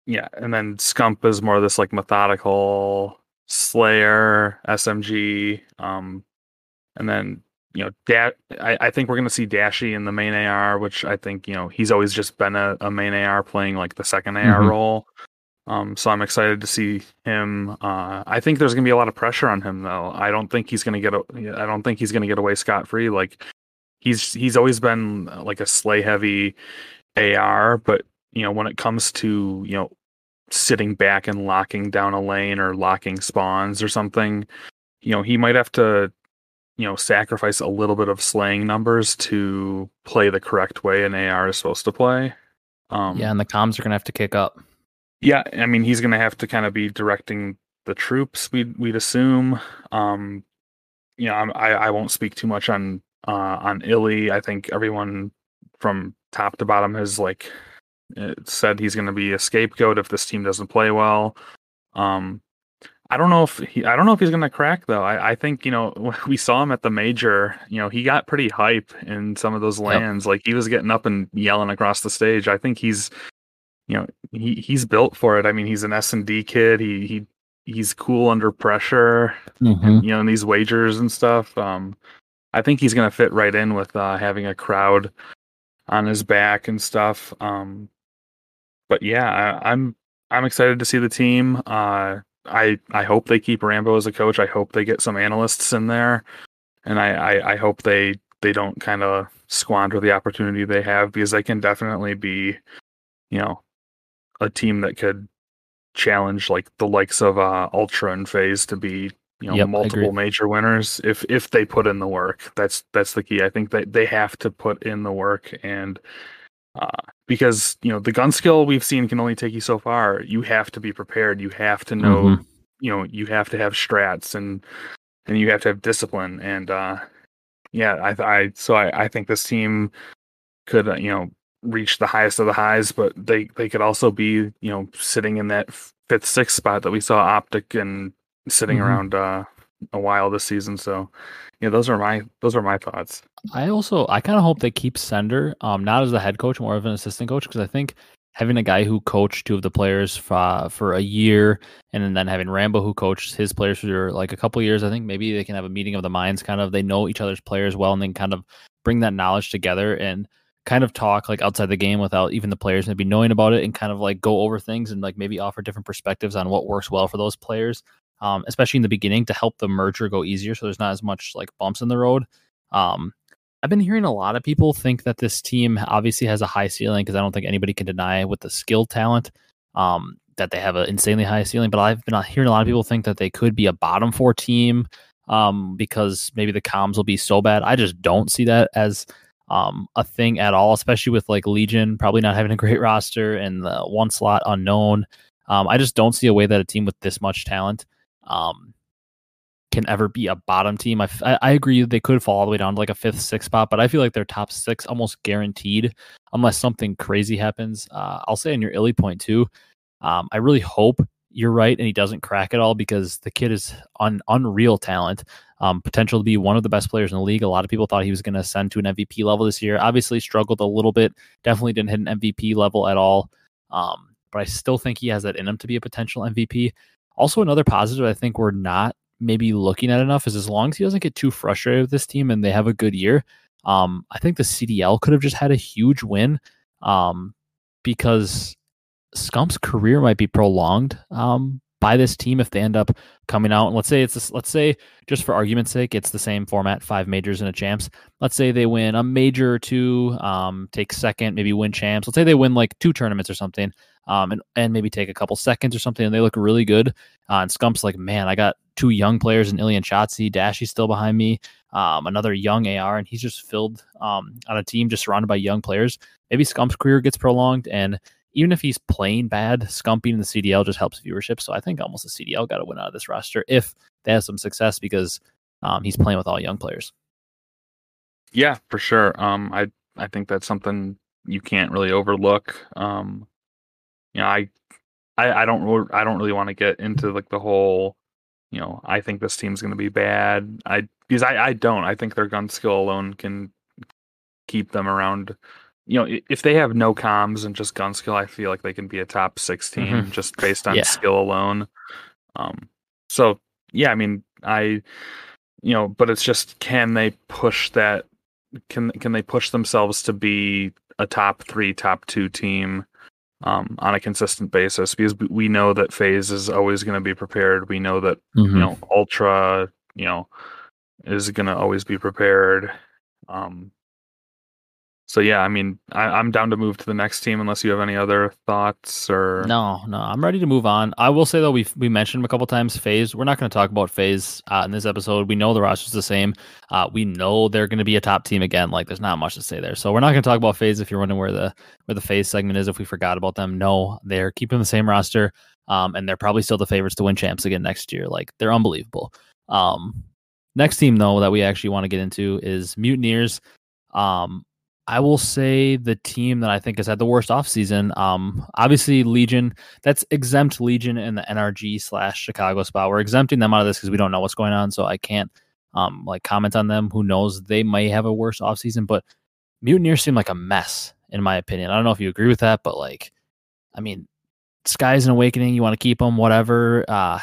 yeah, and then Scump is more of this like methodical Slayer SMG. Um, and then you know, da- I, I think we're going to see Dashy in the main AR, which I think you know he's always just been a, a main AR playing like the second AR mm-hmm. role. Um, so I'm excited to see him. Uh, I think there's going to be a lot of pressure on him, though. I don't think he's going to get. A, I don't think he's going to get away scot free. Like he's he's always been like a slay heavy AR, but you know when it comes to you know sitting back and locking down a lane or locking spawns or something, you know he might have to you know sacrifice a little bit of slaying numbers to play the correct way an AR is supposed to play. Um, yeah, and the comms are gonna have to kick up. Yeah, I mean he's going to have to kind of be directing the troops. We'd we'd assume. Um, you know, I I won't speak too much on uh, on Illy. I think everyone from top to bottom has like uh, said he's going to be a scapegoat if this team doesn't play well. Um, I don't know if he, I don't know if he's going to crack though. I, I think you know we saw him at the major. You know he got pretty hype in some of those lands. Yep. Like he was getting up and yelling across the stage. I think he's you know he he's built for it. I mean, he's an S and D kid. He he he's cool under pressure. Mm-hmm. And, you know, in these wagers and stuff. Um, I think he's gonna fit right in with uh, having a crowd on his back and stuff. Um, but yeah, I, I'm I'm excited to see the team. Uh, I I hope they keep Rambo as a coach. I hope they get some analysts in there, and I I, I hope they they don't kind of squander the opportunity they have because they can definitely be, you know, a team that could challenge like the likes of uh, Ultra and FaZe to be you know yep, multiple major winners if if they put in the work. That's that's the key. I think that they have to put in the work and uh, because you know the gun skill we've seen can only take you so far. You have to be prepared. You have to know. Mm-hmm. You know you have to have strats and and you have to have discipline and uh yeah I I so I I think this team could uh, you know reach the highest of the highs, but they they could also be you know sitting in that fifth sixth spot that we saw Optic and sitting mm-hmm. around uh, a while this season. So yeah, those are my those are my thoughts. I also I kind of hope they keep Sender, um, not as the head coach, more of an assistant coach, because I think having a guy who coached two of the players for, for a year and then having Rambo who coached his players for like a couple years, I think maybe they can have a meeting of the minds kind of they know each other's players well and then kind of bring that knowledge together and kind of talk like outside the game without even the players maybe knowing about it and kind of like go over things and like maybe offer different perspectives on what works well for those players um, especially in the beginning to help the merger go easier so there's not as much like bumps in the road um, i've been hearing a lot of people think that this team obviously has a high ceiling because i don't think anybody can deny with the skill talent um, that they have an insanely high ceiling but i've been hearing a lot of people think that they could be a bottom four team um, because maybe the comms will be so bad i just don't see that as um, a thing at all, especially with like Legion probably not having a great roster and the one slot unknown. Um, I just don't see a way that a team with this much talent um, can ever be a bottom team. I, I agree they could fall all the way down to like a fifth, sixth spot, but I feel like they're top six almost guaranteed unless something crazy happens. Uh, I'll say on your Illey point too. Um, I really hope you're right and he doesn't crack at all because the kid is un, unreal talent um, potential to be one of the best players in the league. A lot of people thought he was going to ascend to an MVP level this year. Obviously, struggled a little bit. Definitely didn't hit an MVP level at all. Um, but I still think he has that in him to be a potential MVP. Also, another positive I think we're not maybe looking at enough is as long as he doesn't get too frustrated with this team and they have a good year. Um, I think the CDL could have just had a huge win um, because Scump's career might be prolonged um, by this team if they end up coming out. And let's say it's this, let's say just for argument's sake it's the same format five majors and a champs. Let's say they win a major or two um, take second maybe win champs. Let's say they win like two tournaments or something um, and, and maybe take a couple seconds or something and they look really good uh, and Scump's like man I got two young players in Ilian Shotzzy Dashy's still behind me um, another young AR and he's just filled um, on a team just surrounded by young players. Maybe Scump's career gets prolonged and even if he's playing bad, Scumping in the CDL just helps viewership. So I think almost the CDL got to win out of this roster if they have some success because um, he's playing with all young players. Yeah, for sure. Um, I I think that's something you can't really overlook. Um, you know, I I, I don't I don't really want to get into like the whole, you know, I think this team's going to be bad. I because I I don't. I think their gun skill alone can keep them around you know, if they have no comms and just gun skill, I feel like they can be a top 16 mm-hmm. just based on yeah. skill alone. Um, so yeah, I mean, I, you know, but it's just can they push that? Can can they push themselves to be a top three, top two team um, on a consistent basis? Because we know that FaZe is always going to be prepared. We know that mm-hmm. you know Ultra, you know, is going to always be prepared. Um, so yeah, I mean, I, am down to move to the next team unless you have any other thoughts or no, no, I'm ready to move on. I will say though, we we mentioned a couple times FaZe, We're not going to talk about FaZe uh, in this episode. We know the roster's the same. Uh, we know they're going to be a top team again. Like, there's not much to say there. So we're not going to talk about FaZe. If you're wondering where the where the FaZe segment is, if we forgot about them, no, they're keeping the same roster, um, and they're probably still the favorites to win champs again next year. Like, they're unbelievable. Um, next team though that we actually want to get into is Mutineers. Um, I will say the team that I think has had the worst offseason. Um, obviously, Legion, that's exempt Legion in the NRG slash Chicago spot. We're exempting them out of this because we don't know what's going on. So I can't um, like comment on them. Who knows? They may have a worse offseason, but Mutineers seem like a mess, in my opinion. I don't know if you agree with that, but like, I mean, Skyz an Owakening. You want to keep them, whatever. Uh,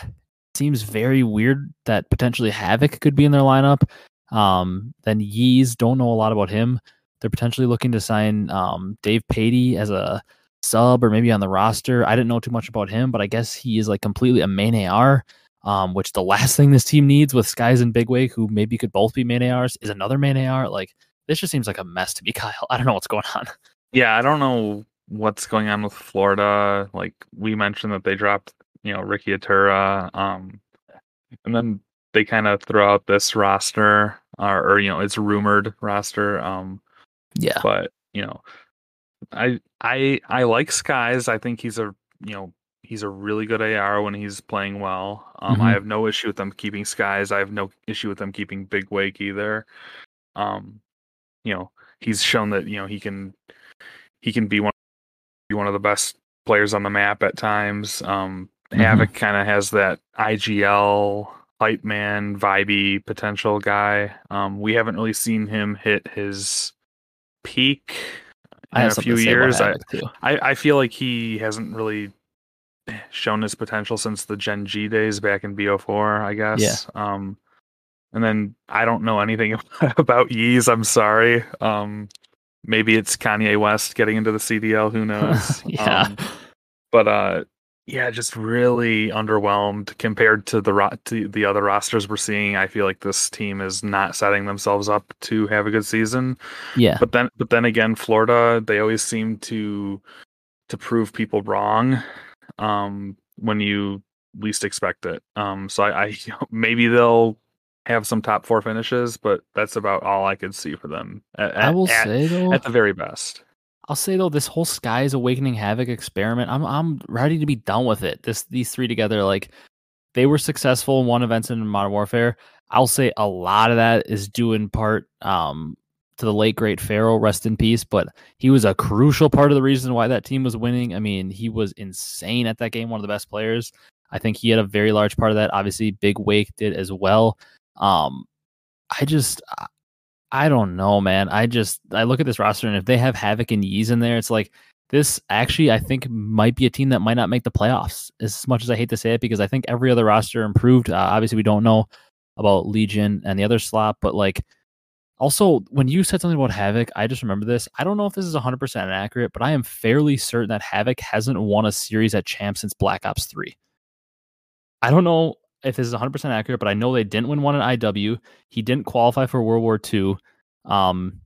seems very weird that potentially Havoc could be in their lineup. Um, then Yeez, don't know a lot about him. They're potentially looking to sign um, Davpadie as a sub or maybe on the roster. I didn't know too much about him, but I guess he is like completely a main AR. Um, which the last thing this team needs with Skyz and Big Wake, who maybe could both be main ARs, is another main AR. Like this just seems like a mess to me, Kyle. I don't know what's going on. Yeah, I don't know what's going on with Florida. Like we mentioned that they dropped, you know, Ricky Atura, um, and then they kind of throw out this roster, or, or you know, it's rumored roster. Um, yeah. But, you know, I I I like Skyz. I think he's a you know, he's a really good AR when he's playing well. Um mm-hmm. I have no issue with them keeping Skyz. I have no issue with them keeping Big Wake either. Um you know, he's shown that, you know, he can he can be one be one of the best players on the map at times. Um mm-hmm. Havoc kind of has that IGL hype man vibey potential guy. Um we haven't really seen him hit his peak in a few years. I, I, I feel like he hasn't really shown his potential since the Gen G days back in BO4, I guess. Yeah. Um, and then I don't know anything about Yeez. I'm sorry. Um, maybe it's Kanye West getting into the CDL. Who knows? yeah. Um, but uh, yeah, just really underwhelmed compared to the ro- to the other rosters we're seeing. I feel like this team is not setting themselves up to have a good season. Yeah. But then but then again, Florida, they always seem to to prove people wrong um when you least expect it. Um so I, I maybe they'll have some top 4 finishes, but that's about all I could see for them. At, I will at, say though, at the very best. I'll say though, this whole Skyz Owakening Havoc experiment, I'm I'm ready to be done with it. This these three together, like they were successful in one event in Modern Warfare. I'll say a lot of that is due in part um, to the late great Fero, rest in peace. But he was a crucial part of the reason why that team was winning. I mean, he was insane at that game, one of the best players. I think he had a very large part of that. Obviously, Big Wake did as well. Um, I just I don't know, man. I just I look at this roster and if they have Havoc and Yeez in there, it's like this actually I think might be a team that might not make the playoffs. As much as I hate to say it, because I think every other roster improved. Uh, obviously, we don't know about Legion and the other slot, but like also when you said something about Havoc, I just remember this. I don't know if this is 100% accurate, but I am fairly certain that Havoc hasn't won a series at champ since Black Ops 3. I don't know if this is 100 percent accurate, but I know they didn't win one at IW. He didn't qualify for World War II. Um,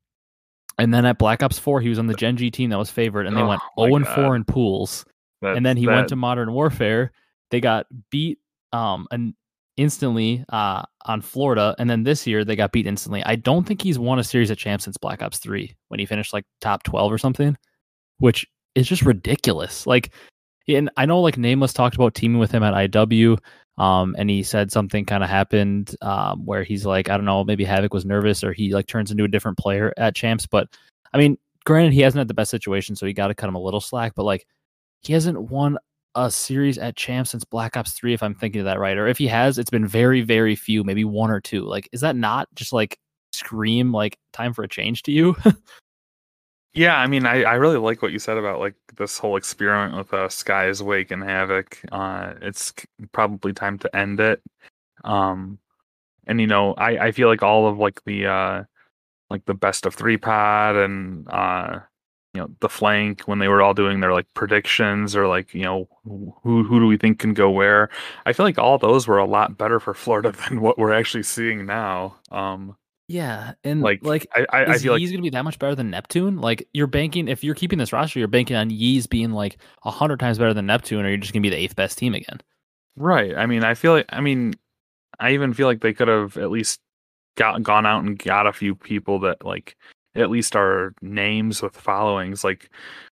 and then at Black Ops 4, he was on the Gen G team that was favored, and they Oh went my 0 and 4 in pools. That, and then he went to Modern Warfare. They got beat um and instantly uh on Florida, and then this year they got beat instantly. I don't think he's won a series of champs since Black Ops 3 when he finished like top 12 or something, which is just ridiculous. Like and I know like Nameless talked about teaming with him at IW. Um, and he said something kind of happened um, where he's like, I don't know, maybe Havoc was nervous or he like turns into a different player at champs. But I mean, granted, he hasn't had the best situation, so he got to cut him a little slack. But like, he hasn't won a series at champs since Black Ops 3, if I'm thinking of that right. Or if he has, it's been very, very few, maybe one or two. Like, is that not just like scream like time for a change to you? Yeah, I mean, I, I really like what you said about like this whole experiment with uh, Skyz Wake and Havoc. Uh, it's probably time to end it. Um, and you know, I, I feel like all of like the uh, like the best of three pod and uh, you know, the flank when they were all doing their like predictions or like you know who who do we think can go where. I feel like all those were a lot better for Florida than what we're actually seeing now. Um, yeah. And like like, I I, I is feel like gonna be that much better than Neptune? Like you're banking if you're keeping this roster, you're banking on Yeez being like a hundred times better than Neptune, or you're just gonna be the eighth best team again. Right. I mean, I feel like I mean, I even feel like they could have at least got gone out and got a few people that like at least are names with followings. Like,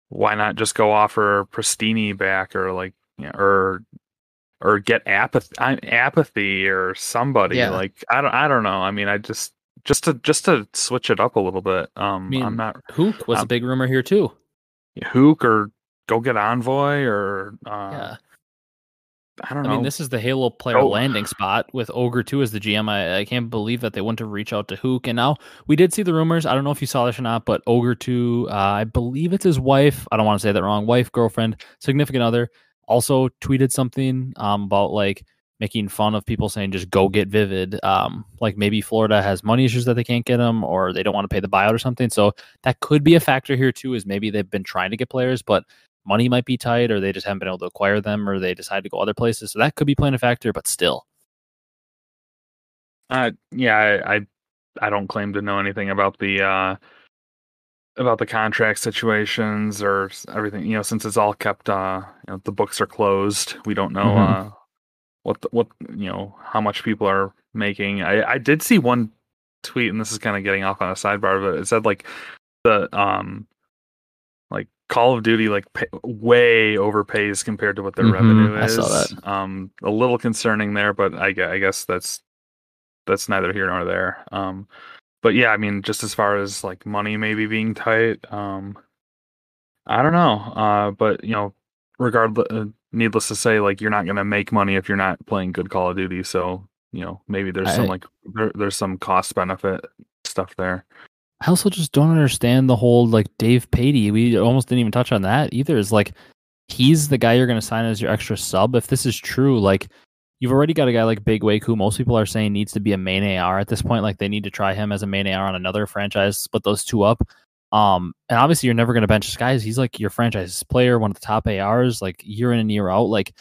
why not just go offer Prestinni back or like you know, or or get apathy apathy or somebody Yeah. like I don't I don't know. I mean, I just just to just to switch it up a little bit. Um, mean, I'm not Hook was a Um, big rumor here too. Hook or go get Envoy or uh, yeah. I don't know. I mean, this is the Halo player Oh. landing spot with Ogre 2 as the GM. I, I can't believe that they went to reach out to Hook. And now we did see the rumors. I don't know if you saw this or not, but Ogre 2, uh, I believe it's his wife. I don't want to say that wrong. Wife, girlfriend, significant other, also tweeted something um, about like making fun of people saying just go get Vivid. Um, like maybe Florida has money issues that they can't get them or they don't want to pay the buyout or something. So that could be a factor here too, is maybe they've been trying to get players, but money might be tight or they just haven't been able to acquire them or they decide to go other places. So that could be playing a factor, but still. Uh, yeah, I, I I don't claim to know anything about the uh about the contract situations or everything. You know, since it's all kept, uh, you know, the books are closed. We don't know Mhm. uh what the, what you know how much people are making. I I did see one tweet, and this is kind of getting off on a sidebar, but it said like the um like Call of Duty like pay, way overpays compared to what their Mhm, revenue I is. saw that. Um, a little concerning there, but I, I guess that's that's neither here nor there. Um, but yeah, I mean, just as far as like money maybe being tight, um, I don't know. Uh, but you know, regardless, uh, needless to say, like you're not gonna make money if you're not playing good Call of Duty. So you know, maybe there's some like there, there's some cost benefit stuff there. I also just don't understand the whole like Davpadie. We almost didn't even touch on that either. Is like he's the guy you're going to sign as your extra sub. If this is true, like you've already got a guy like Big Wake who most people are saying needs to be a main AR at this point. Like they need to try him as a main AR on another franchise, split those two up. Um, and obviously you're never going to bench this guy. He's like your franchise player, one of the top ARs, like year in and year out. Like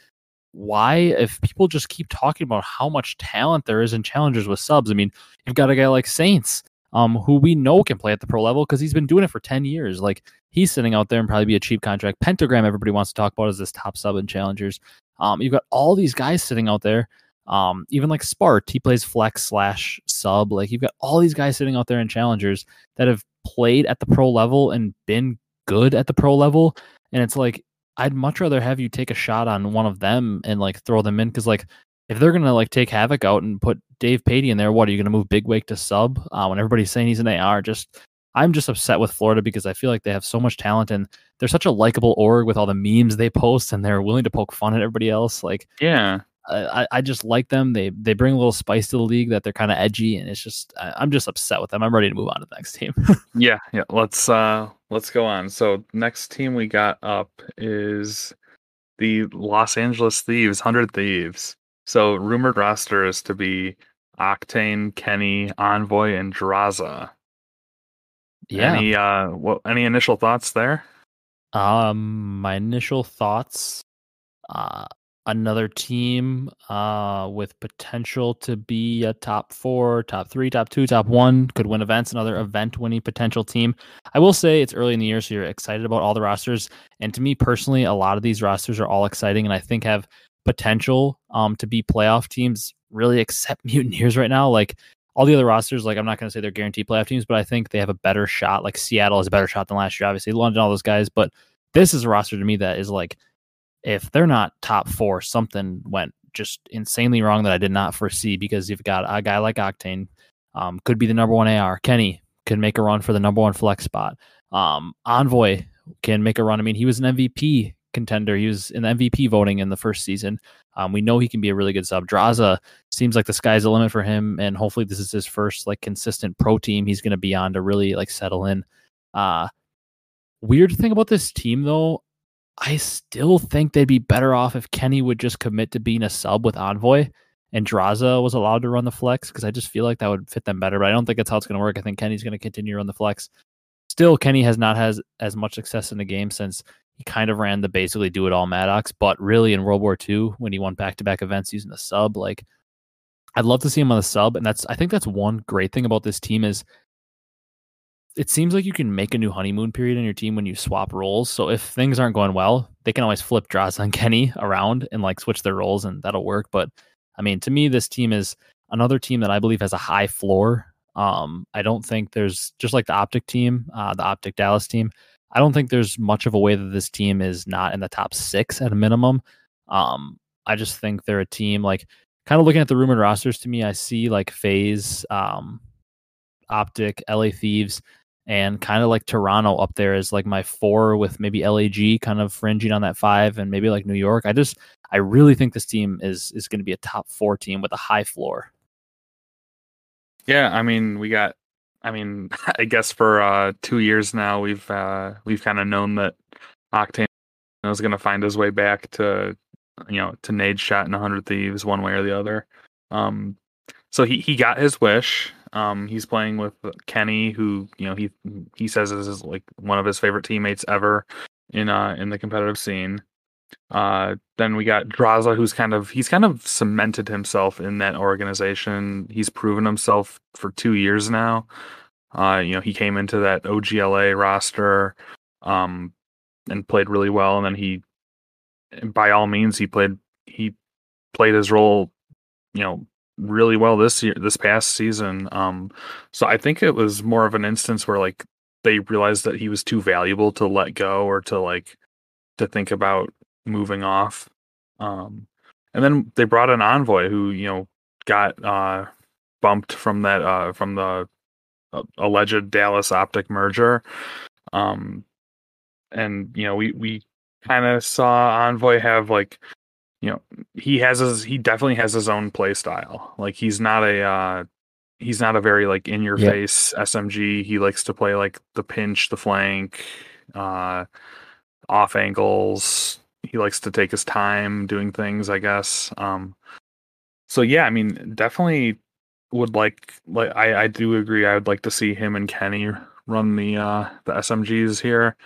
why, if people just keep talking about how much talent there is in challengers with subs, I mean, you've got a guy like Saints um, who we know can play at the pro level because he's been doing it for 10 years. Like he's sitting out there and probably be a cheap contract. Pentagram, everybody wants to talk about as this top sub in challengers. Um, you've got all these guys sitting out there. Um, even like Spart, he plays flex slash sub. Like you've got all these guys sitting out there in challengers that have played at the pro level and been good at the pro level. And it's like, I'd much rather have you take a shot on one of them and like throw them in because like if they're gonna like take Havoc out and put Davpadie in there, what are you gonna move Big Wake to sub uh, when everybody's saying he's an AR? Just I'm just upset with Florida because I feel like they have so much talent and they're such a likable org with all the memes they post and they're willing to poke fun at everybody else. Like Yeah, I, I- just like them. They they bring a little spice to the league that they're kind of edgy and it's just I, I'm just upset with them. I'm ready to move on to the next team. yeah, yeah. Let's uh let's go on. So next team we got up is the Los Angeles Thieves, Hundred Thieves. So rumored roster is to be Octane, Kenny, Envoy, and Drazah. yeah. Any uh what any initial thoughts there? Um, my initial thoughts. Uh, another team uh, with potential to be a top four, top three, top two, top one, could win events, another event winning potential team. I will say it's early in the year, so you're excited about all the rosters. And to me personally, a lot of these rosters are all exciting and I think have potential um, to be playoff teams, really, except Mutineers right now. Like all the other rosters, like I'm not going to say they're guaranteed playoff teams, but I think they have a better shot. Like Seattle has a better shot than last year, obviously, London, all those guys. But this is a roster to me that is like, if they're not top four, something went just insanely wrong that I did not foresee because you've got a guy like Octane, um, could be the number one AR. Kenny can make a run for the number one flex spot. Um, Envoy can make a run. I mean, he was an MVP contender. He was in the MVP voting in the first season. Um, we know he can be a really good sub. Drazah seems like the sky's the limit for him, and hopefully this is his first like consistent pro team he's going to be on to really like settle in. Uh, weird thing about this team though, I still think they'd be better off if Kenny would just commit to being a sub with Envoy and Drazah was allowed to run the flex because I just feel like that would fit them better. But I don't think that's how it's going to work. I think Kenny's going to continue to run the flex. Still, Kenny has not has as much success in the game since he kind of ran the basically do it all Maddox. But really, in World War II, when he won back to back events using the sub, like I'd love to see him on the sub. And that's I think that's one great thing about this team is it seems like you can make a new honeymoon period in your team when you swap roles. So if things aren't going well, they can always flip Droz and Kenny around and like switch their roles and that'll work. But I mean, to me, this team is another team that I believe has a high floor. Um, I don't think there's just like the Optic team, uh, the Optic Dallas team. I don't think there's much of a way that this team is not in the top six at a minimum. Um, I just think they're a team like kind of looking at the rumored rosters to me. I see like FaZe, um, Optic, LA Thieves and kind of like Toronto up there is like my four with maybe LAG kind of fringing on that five and maybe like New York. I just I really think this team is is going to be a top four team with a high floor. Yeah, I mean we got I mean I guess for uh two years now we've uh we've kind of known that Octane was going to find his way back to you know to Nadeshot and 100 Thieves one way or the other. Um so he he got his wish um, he's playing with Kenny, who you know he he says is like one of his favorite teammates ever in uh in the competitive scene. Uh, then we got Drazah, who's kind of he's kind of cemented himself in that organization. He's proven himself for two years now. Uh, you know, he came into that OGLA roster, um, and played really well. And then he, by all means, he played he played his role, you know, really well this year, this past season. Um, so I think it was more of an instance where like they realized that he was too valuable to let go or to like to think about moving off. Um, and then they brought an envoy who you know got uh, bumped from that uh, from the uh, alleged Dallas Optic merger. Um, and you know we we kind of saw Envoy have like you know he has his he definitely has his own play style. Like he's not a uh he's not a very like in your face yep. smg he likes to play like the pinch the flank uh off angles. He likes to take his time doing things i guess. Um so yeah i mean definitely would like like i i do agree. I would like to see him and kenny run the uh the smgs here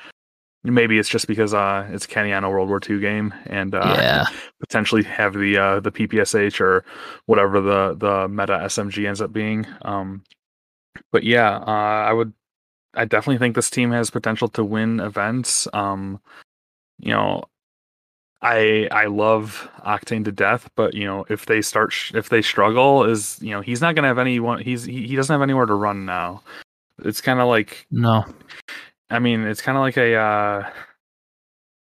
Maybe it's just because uh, it's Kenny on a World War II game, and uh, yeah. potentially have the uh, the PPSH or whatever the the meta SMG ends up being. Um, but yeah, uh, I would, I definitely think this team has potential to win events. Um, you know, I I love Octane to death, but you know if they start sh- if they struggle, is you know he's not gonna have anyone. He's he, he doesn't have anywhere to run now. It's kind of like no. I mean, it's kind of like a uh,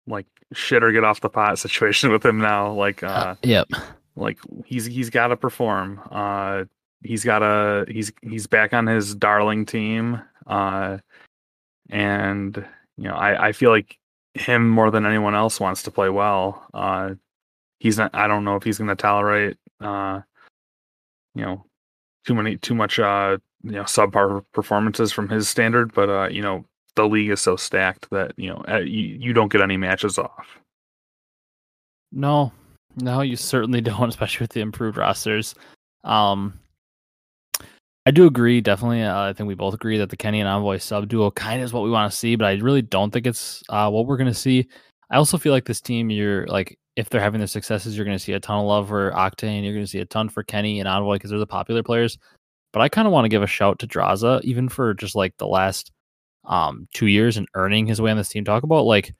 like shit or get off the pot situation with him now. Like, uh, uh yep. Like he's he's got to perform. Uh, he's got a he's he's back on his darling team. Uh, and you know, I I feel like him more than anyone else wants to play well. Uh, he's not. I don't know if he's going to tolerate. Uh, you know, too many too much uh you know subpar performances from his standard, but uh you know the league is so stacked that you know you, you don't get any matches off. No, no, you certainly don't, especially with the improved rosters. Um, I do agree, definitely. Uh, I think we both agree that the Kenny and Envoy sub duo kind of is what we want to see, but I really don't think it's uh, what we're going to see. I also feel like this team, you're like, if they're having their successes, you're going to see a ton of love for Octane. You're going to see a ton for Kenny and Envoy because they're the popular players. But I kind of want to give a shout to Drazah, even for just like the last um two years and earning his way on this team. Talk about like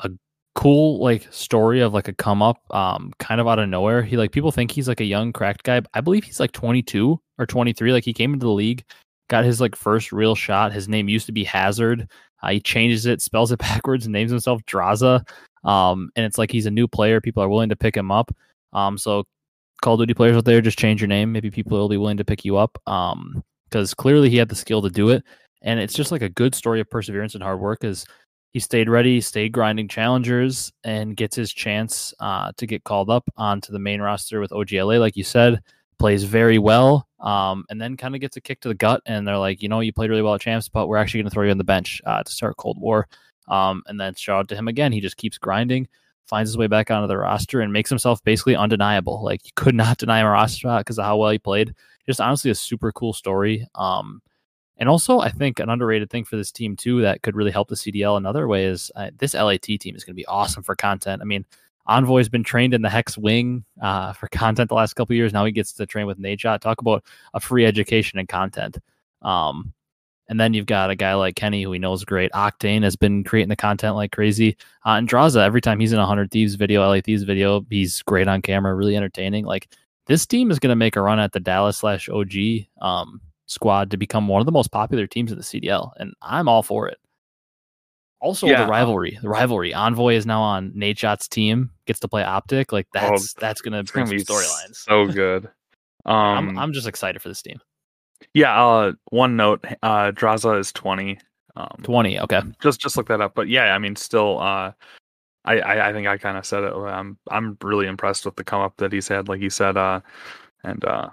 a cool like story of like a come up um kind of out of nowhere. He like people think he's like a young cracked guy. I believe he's like 22 or 23. Like he came into the league, got his like first real shot. His name used to be Hazard. Uh, he changes it, spells it backwards, and names himself Drazah. Um, and it's like he's a new player. People are willing to pick him up. Um, so Call of Duty players out there, just change your name. Maybe people will be willing to pick you up. Um, because clearly he had the skill to do it, and it's just like a good story of perseverance and hard work. As he stayed ready, stayed grinding challengers, and gets his chance uh, to get called up onto the main roster with OGLA, like you said. Plays very well, um, and then kind of gets a kick to the gut. And they're like, you know, you played really well at champs, but we're actually going to throw you on the bench uh, to start Cold War. Um, and then shout out to him again. He just keeps grinding, finds his way back onto the roster, and makes himself basically undeniable. Like you could not deny him a roster spot because of how well he played. Just honestly a super cool story. Um, and also, I think an underrated thing for this team too that could really help the CDL another way is uh, this LAT team is going to be awesome for content. I mean, Envoy's been trained in the Hecz wing uh, for content the last couple years. Now he gets to train with Nadeshot. Talk about a free education and content. Um, and then you've got a guy like Kenny, who he knows great. Octane has been creating the content like crazy. Uh, and Drazah, every time he's in a 100 Thieves video, LA Thieves video, he's great on camera, really entertaining. Like this team is going to make a run at the Dallas slash OG um, squad to become one of the most popular teams in the CDL. And I'm all for it. Also, yeah. the rivalry, the rivalry. Envoy is now on Nate Nadeshot's team, gets to play Optic. Like that's oh, that's gonna bring some storylines. So good. Um, I'm I'm just excited for this team. Yeah. Uh, one note: uh, Drazah is twenty. Um, twenty. Okay. Just just look that up. But yeah, I mean, still, uh, I I, I think I kind of said it. I'm I'm really impressed with the come up that he's had. Like he said, uh, and uh,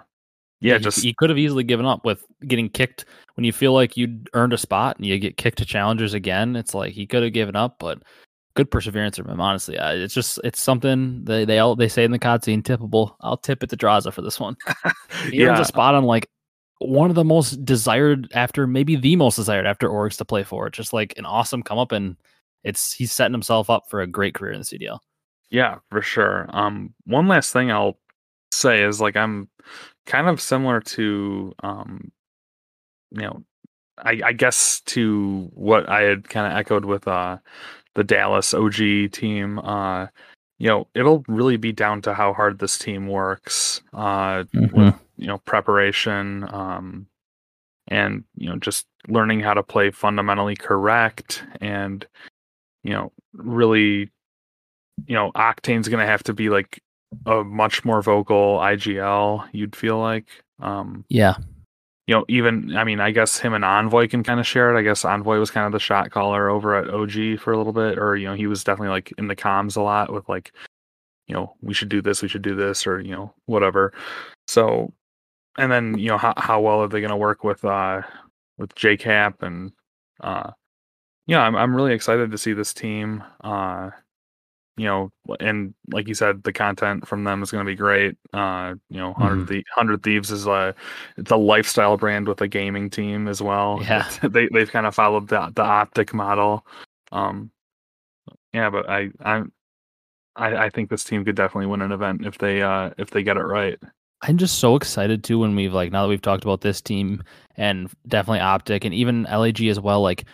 yeah, he, just he could have easily given up with getting kicked when you feel like you'd earned a spot and you get kicked to challengers again. It's like he could have given up, but good perseverance from him. Honestly, it's just it's something they they all they say in the COD scene tippable. I'll tip it to Drazah for this one. he yeah. earns a spot on like one of the most desired after maybe the most desired after orgs to play for. Just like an awesome come up and it's he's setting himself up for a great career in the CDL. Yeah, for sure. Um one last thing I'll say is like I'm kind of similar to um you know I, I guess to what I had kind of echoed with uh the Dallas OG team uh you know it'll really be down to how hard this team works uh mm-hmm. with you know preparation um and you know just learning how to play fundamentally correct and you know really you know octane's going to have to be like a much more vocal igl you'd feel like um yeah. you know even i mean i guess him and envoy can kind of share it. I guess envoy was kind of the shot caller over at og for a little bit or you know he was definitely like in the comms a lot with like you know we should do this we should do this or you know whatever. So and then you know how how well are they going to work with uh with JKap and uh yeah I'm I'm really excited to see this team uh you know and like you said the content from them is going to be great uh you know 100 mm. the 100 thieves is a it's a lifestyle brand with a gaming team as well yeah they they've kind of followed the the optic model um yeah but I I'm I, I think this team could definitely win an event if they uh if they get it right I'm just so excited too when we've like now that we've talked about this team and definitely Optic and even LAG as well. Like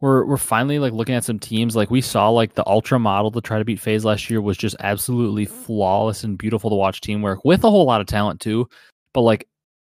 we're we're finally like looking at some teams like we saw like the Ultra model to try to beat FaZe last year was just absolutely flawless and beautiful to watch teamwork with a whole lot of talent too. But like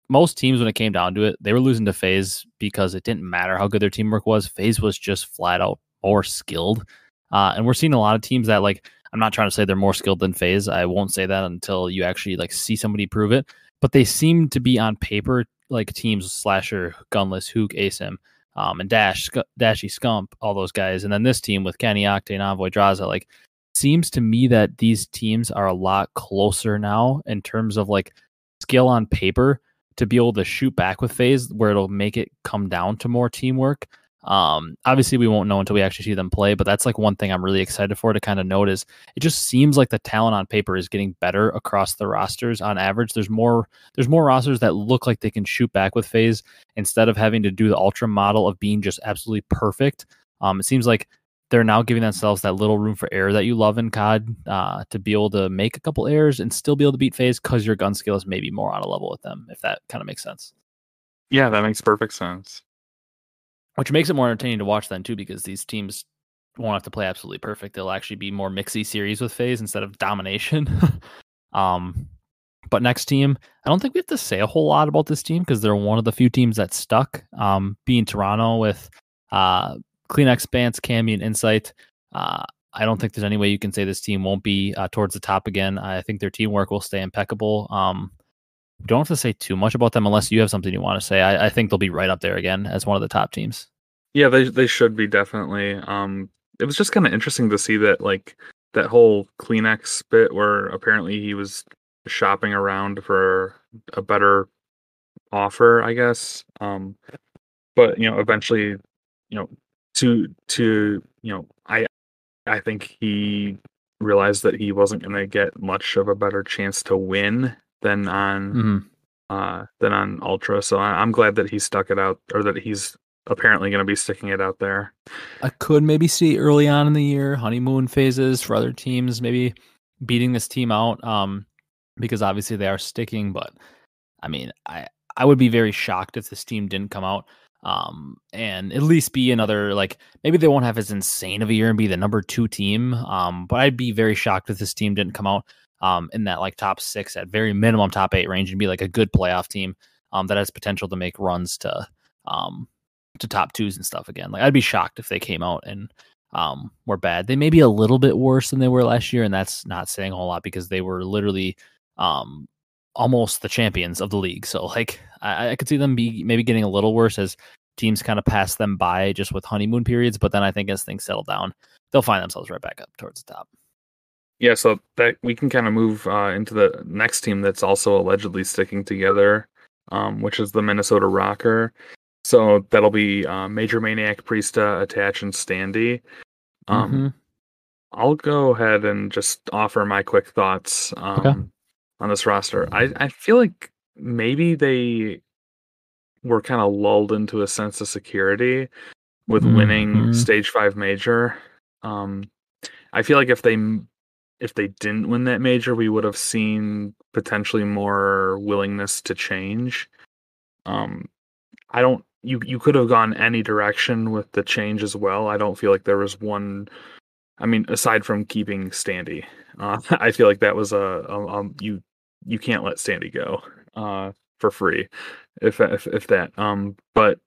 most teams when it came down to it, they were losing to FaZe because it didn't matter how good their teamwork was. FaZe was just flat out more skilled. Uh, and we're seeing a lot of teams that like I'm not trying to say they're more skilled than FaZe I won't say that until you actually like see somebody prove it. But they seem to be on paper like teams Slasher, Gunless, Hook, Asim, um, and Dash, Sc- Dashy, Scump, all those guys, and then this team with Kenny Octane, Envoy, Drazah. Like, seems to me that these teams are a lot closer now in terms of like skill on paper to be able to shoot back with FaZe where it'll make it come down to more teamwork. Um, obviously, we won't know until we actually see them play, but that's like one thing I'm really excited for to kind of notice. It just seems like the talent on paper is getting better across the rosters on average. There's more there's more rosters that look like they can shoot back with FaZe instead of having to do the ultra model of being just absolutely perfect. Um, it seems like they're now giving themselves that little room for error that you love in COD uh, to be able to make a couple errors and still be able to beat FaZe because your gun skill is maybe more on a level with them, if that kind of makes sense. Yeah, that makes perfect sense. Which makes it more entertaining to watch then too, because these teams won't have to play absolutely perfect. They'll actually be more mixy series with FaZe instead of domination. um, but next team, I don't think we have to say a whole lot about this team because they're one of the few teams that stuck. Um, being Toronto with uh, CleanX, Bance, Cammy, and Insight. Uh, I don't think there's any way you can say this team won't be uh, towards the top again. I think their teamwork will stay impeccable. Um, don't have to say too much about them unless you have something you want to say. I, I, think they'll be right up there again as one of the top teams. Yeah, they they should be definitely. Um, it was just kind of interesting to see that like that whole CleanX bit where apparently he was shopping around for a better offer, I guess. Um, but you know, eventually, you know, to to you know, I I think he realized that he wasn't going to get much of a better chance to win than on mm-hmm. uh than on Ultra. So I, I'm glad that he stuck it out, or that he's apparently going to be sticking it out there. I could maybe see early on in the year honeymoon phases for other teams, maybe beating this team out. Um, because obviously they are sticking. But I mean, I I would be very shocked if this team didn't come out um and at least be another like maybe they won't have as insane of a year and be the number two team um but i'd be very shocked if this team didn't come out um in that like top six at very minimum top eight range and be like a good playoff team um that has potential to make runs to um to top twos and stuff again like i'd be shocked if they came out and um were bad they may be a little bit worse than they were last year and that's not saying a whole lot because they were literally um, almost the champions of the league. So like I, I could see them be maybe getting a little worse as teams kind of pass them by just with honeymoon periods. But then I think as things settle down, they'll find themselves right back up towards the top. Yeah, so that we can kind of move uh, into the next team that's also allegedly sticking together, um, which is the Minnesota Rokkr. So that'll be uh, MajorManiak, Priestahh, Attach, and Standy. Um, mm-hmm. I'll go ahead and just offer my quick thoughts. Um, okay on this roster. I, I feel like maybe they were kind of lulled into a sense of security with mm-hmm. winning stage five major. Um, I feel like if they if they didn't win that major, we would have seen potentially more willingness to change. Um, I don't. You you could have gone any direction with the change as well. I don't feel like there was one. I mean, aside from keeping Standy, uh, I feel like that was a, a, a you you can't let Standy go uh, for free, if, if if that. Um, but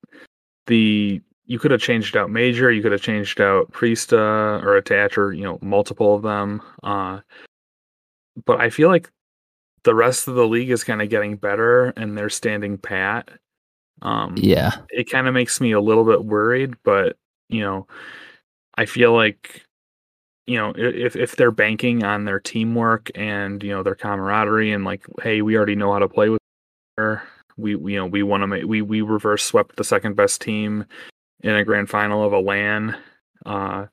the you could have changed out Major, you could have changed out Priestahh or Attach, or you know multiple of them. Uh, but I feel like the rest of the league is kind of getting better, and they're standing pat. Um, yeah, it kind of makes me a little bit worried, but you know, I feel like you know if if they're banking on their teamwork and you know their camaraderie and like hey we already know how to play with her we, we you know we want to make we we reverse swept the second best team in a grand final of a LAN uh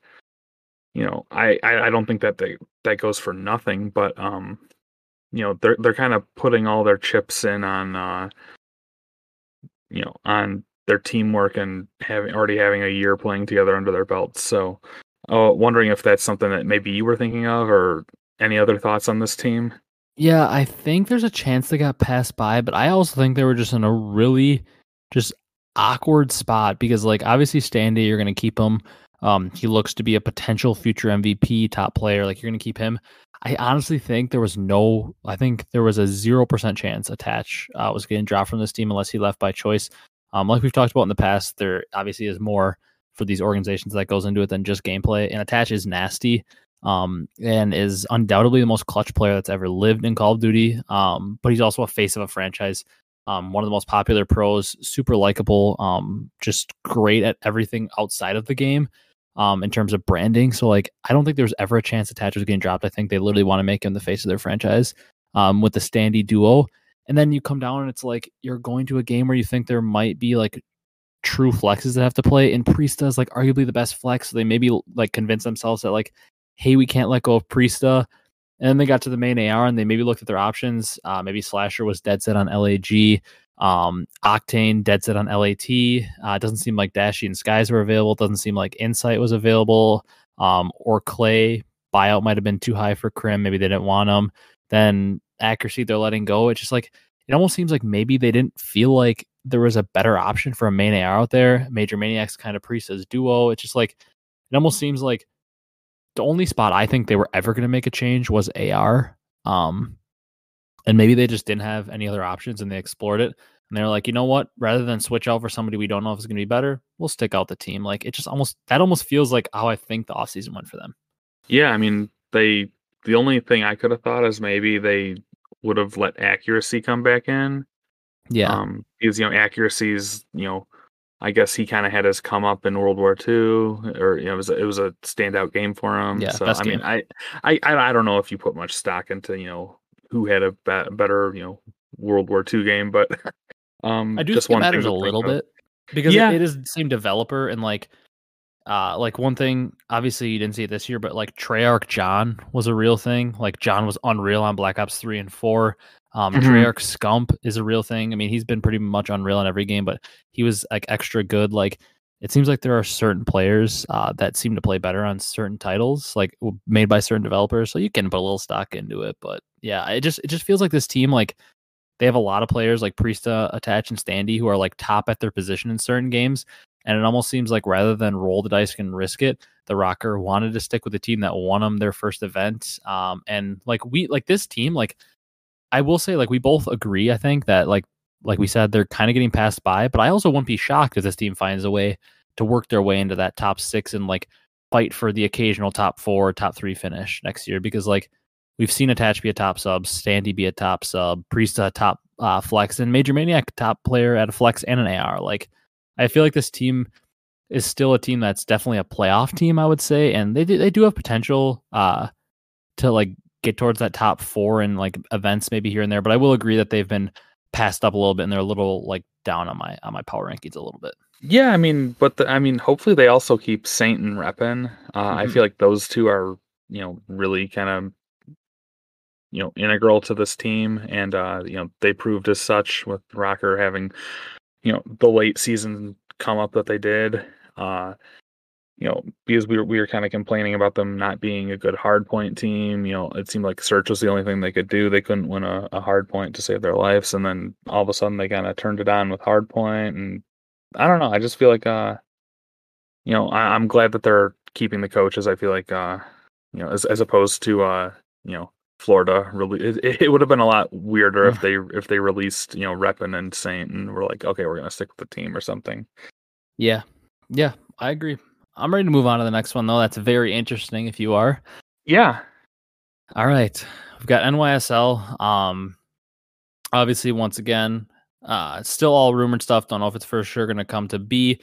you know I, I i don't think that they that goes for nothing but um you know they're they're kind of putting all their chips in on uh you know on their teamwork and having already having a year playing together under their belts so Oh, wondering if that's something that maybe you were thinking of, or any other thoughts on this team? Yeah, I think there's a chance they got passed by, but I also think they were just in a really just awkward spot because, like, obviously, Standy, you're going to keep him. Um, he looks to be a potential future MVP top player. Like, you're going to keep him. I honestly think there was no, I think there was a 0% chance Attach uh, was getting dropped from this team unless he left by choice. Um, like we've talked about in the past, there obviously is more for these organizations that goes into it than just gameplay. And Attach is nasty um, and is undoubtedly the most clutch player that's ever lived in Call of Duty. Um, but he's also a face of a franchise. Um, one of the most popular pros, super likable, um, just great at everything outside of the game um, in terms of branding. So, like, I don't think there's ever a chance Attach was getting dropped. I think they literally want to make him the face of their franchise um, with the Standy duo. And then you come down and it's like you're going to a game where you think there might be like true flexes that have to play. And Priestahh is like arguably the best flex. So they maybe like convince themselves that like, hey, we can't let go of Priestahh. And then they got to the main AR and they maybe looked at their options. Uh, maybe Slasher was dead set on LAG. Um, Octane dead set on LAT. Uh, doesn't seem like Dashy and Skyz were available. Doesn't seem like Insight was available. um, or Clay. buyout might have been too high for Crim. Maybe they didn't want him. Then accuracy they're letting go. It's just like it almost seems like maybe they didn't feel like there was a better option for a main AR out there. Major Maniacs kind of priest as duo. It's just like it almost seems like the only spot I think they were ever going to make a change was AR. Um, and maybe they just didn't have any other options and they explored it. And they're like, you know what? Rather than switch out for somebody we don't know if it's going to be better, we'll stick out the team. Like it just almost that almost feels like how I think the offseason went for them. Yeah, I mean, they the only thing I could have thought is maybe they would have let accuracy come back in. Yeah. Um, because you know, accuracy's, you know, I guess he kind of had his come up in World War II, or you know, it was a, it was a standout game for him. Yeah, so I mean, game. I, I I don't know if you put much stock into you know who had a be- better you know World War II game, but um, I do just think it one matters a little bit because Yeah. it, it is the same developer and like uh like one thing obviously you didn't see it this year but like Treyarch John was a real thing like John was unreal on Black Ops 3 and 4 um Mhm. Treyarch Scump is a real thing I mean he's been pretty much unreal in every game but he was like extra good like it seems like there are certain players uh, that seem to play better on certain titles like made by certain developers so you can put a little stock into it but yeah it just it just feels like this team like they have a lot of players like Priestahh, Attach, and Standy who are like top at their position in certain games. And it almost seems like rather than roll the dice and risk it, the Rokkr wanted to stick with the team that won them their first event. Um, and like we like this team, like I will say, like we both agree, I think that like like we said, they're kind of getting passed by. But I also wouldn't be shocked if this team finds a way to work their way into that top six and like fight for the occasional top four, top three finish next year. Because like we've seen Attach be a top sub, Standy be a top sub, Priestahh a top uh, flex, and MajorManiak top player at a flex and an AR. Like I feel like this team is still a team that's definitely a playoff team, I would say, and they do, they do have potential uh, to like get towards that top four and like events maybe here and there. But I will agree that they've been passed up a little bit and they're a little like down on my on my power rankings a little bit. Yeah, I mean, but the, I mean, hopefully they also keep Saint and Reppin. Uh, I Mhm. feel like those two are, you know, really kind of, you know, integral to this team, and uh, you know, they proved as such with Rokkr having, you know, the late season come up that they did. Uh, you know, because we were we were kind of complaining about them not being a good hard point team. You know, it seemed like search was the only thing they could do. They couldn't win a, a hard point to save their lives, and then all of a sudden they kind of turned it on with hard point. and I don't know. I just feel like uh, you know, I, I'm glad that they're keeping the coaches. I feel like uh, you know, as as opposed to uh, you know, Florida really, it, it would have been a lot weirder if they if they released you know Reppin and Saint and we're like, okay, we're gonna stick with the team or something. Yeah, yeah, I agree. I'm ready to move on to the next one though. That's very interesting. If you are, Yeah, All right. We've got NYSL. Um obviously once again, uh still all rumored stuff. Don't know if it's for sure gonna come to be,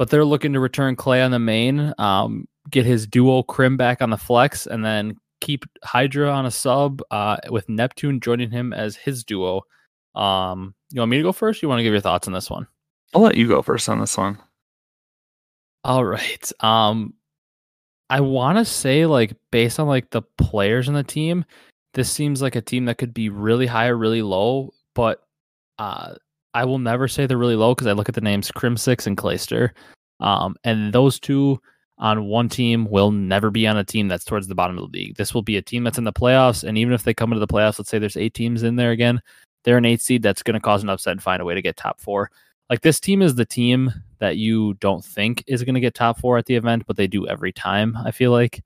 but they're looking to return Clay on the main, um, get his duo Crim back on the flex, and then keep Hydra on a sub, uh, with Neptune joining him as his duo. Um, you want me to go first? You want to give your thoughts on this one? I'll let you go first on this one. All right. Um I want to say like based on like the players in the team, this seems like a team that could be really high or really low, but uh I will never say they're really low because I look at the names Crimsix and Clayster. Um and those two on one team will never be on a team that's towards the bottom of the league. This will be a team that's in the playoffs, and even if they come into the playoffs, let's say there's eight teams in there again, they're an eight seed that's going to cause an upset and find a way to get top four like this team is the team that you don't think is going to get top four at the event, but they do every time. I feel like,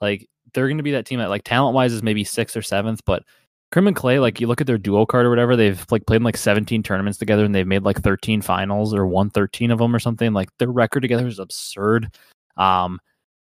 like they're going to be that team that like talent wise is maybe sixth or seventh, but Crim and Clay, like you look at their duo card or whatever, they've like played in like 17 tournaments together and they've made like 13 finals or won 13 of them or something. Like their record together is absurd. Um,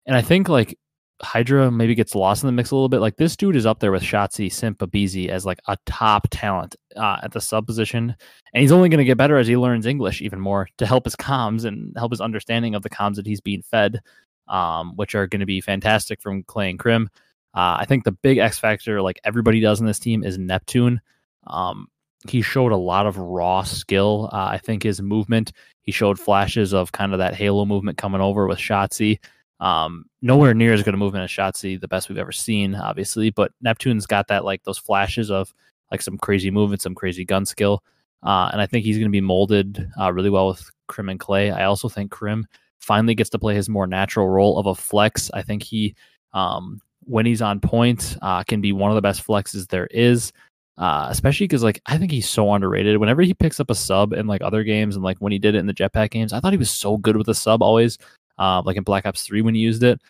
and I think like Hydra maybe gets lost in the mix a little bit. Like this dude is up there with Shotzzy Simpabizi as like a top talent uh, at the sub position, and he's only going to get better as he learns English even more to help his comms and help his understanding of the comms that he's being fed, um, which are going to be fantastic from Clay and Crim. Uh, I think the big X factor, like everybody does in this team, is Neptune. Um, he showed a lot of raw skill. Uh, I think his movement, he showed flashes of kind of that halo movement coming over with Shotzzy. Um, nowhere near as good a movement as Shotzzy, the best we've ever seen, obviously. But Neptune's got that like those flashes of like some crazy movement, some crazy gun skill. Uh, and I think he's going to be molded uh, really well with Crim and Clay. I also think Crim finally gets to play his more natural role of a flex. I think he, um, when he's on point, uh, can be one of the best flexes there is. Uh, especially because like I think he's so underrated. Whenever he picks up a sub in like other games and like when he did it in the jetpack games, I thought he was so good with a sub always. Uh, like in Black Ops Three when he used it.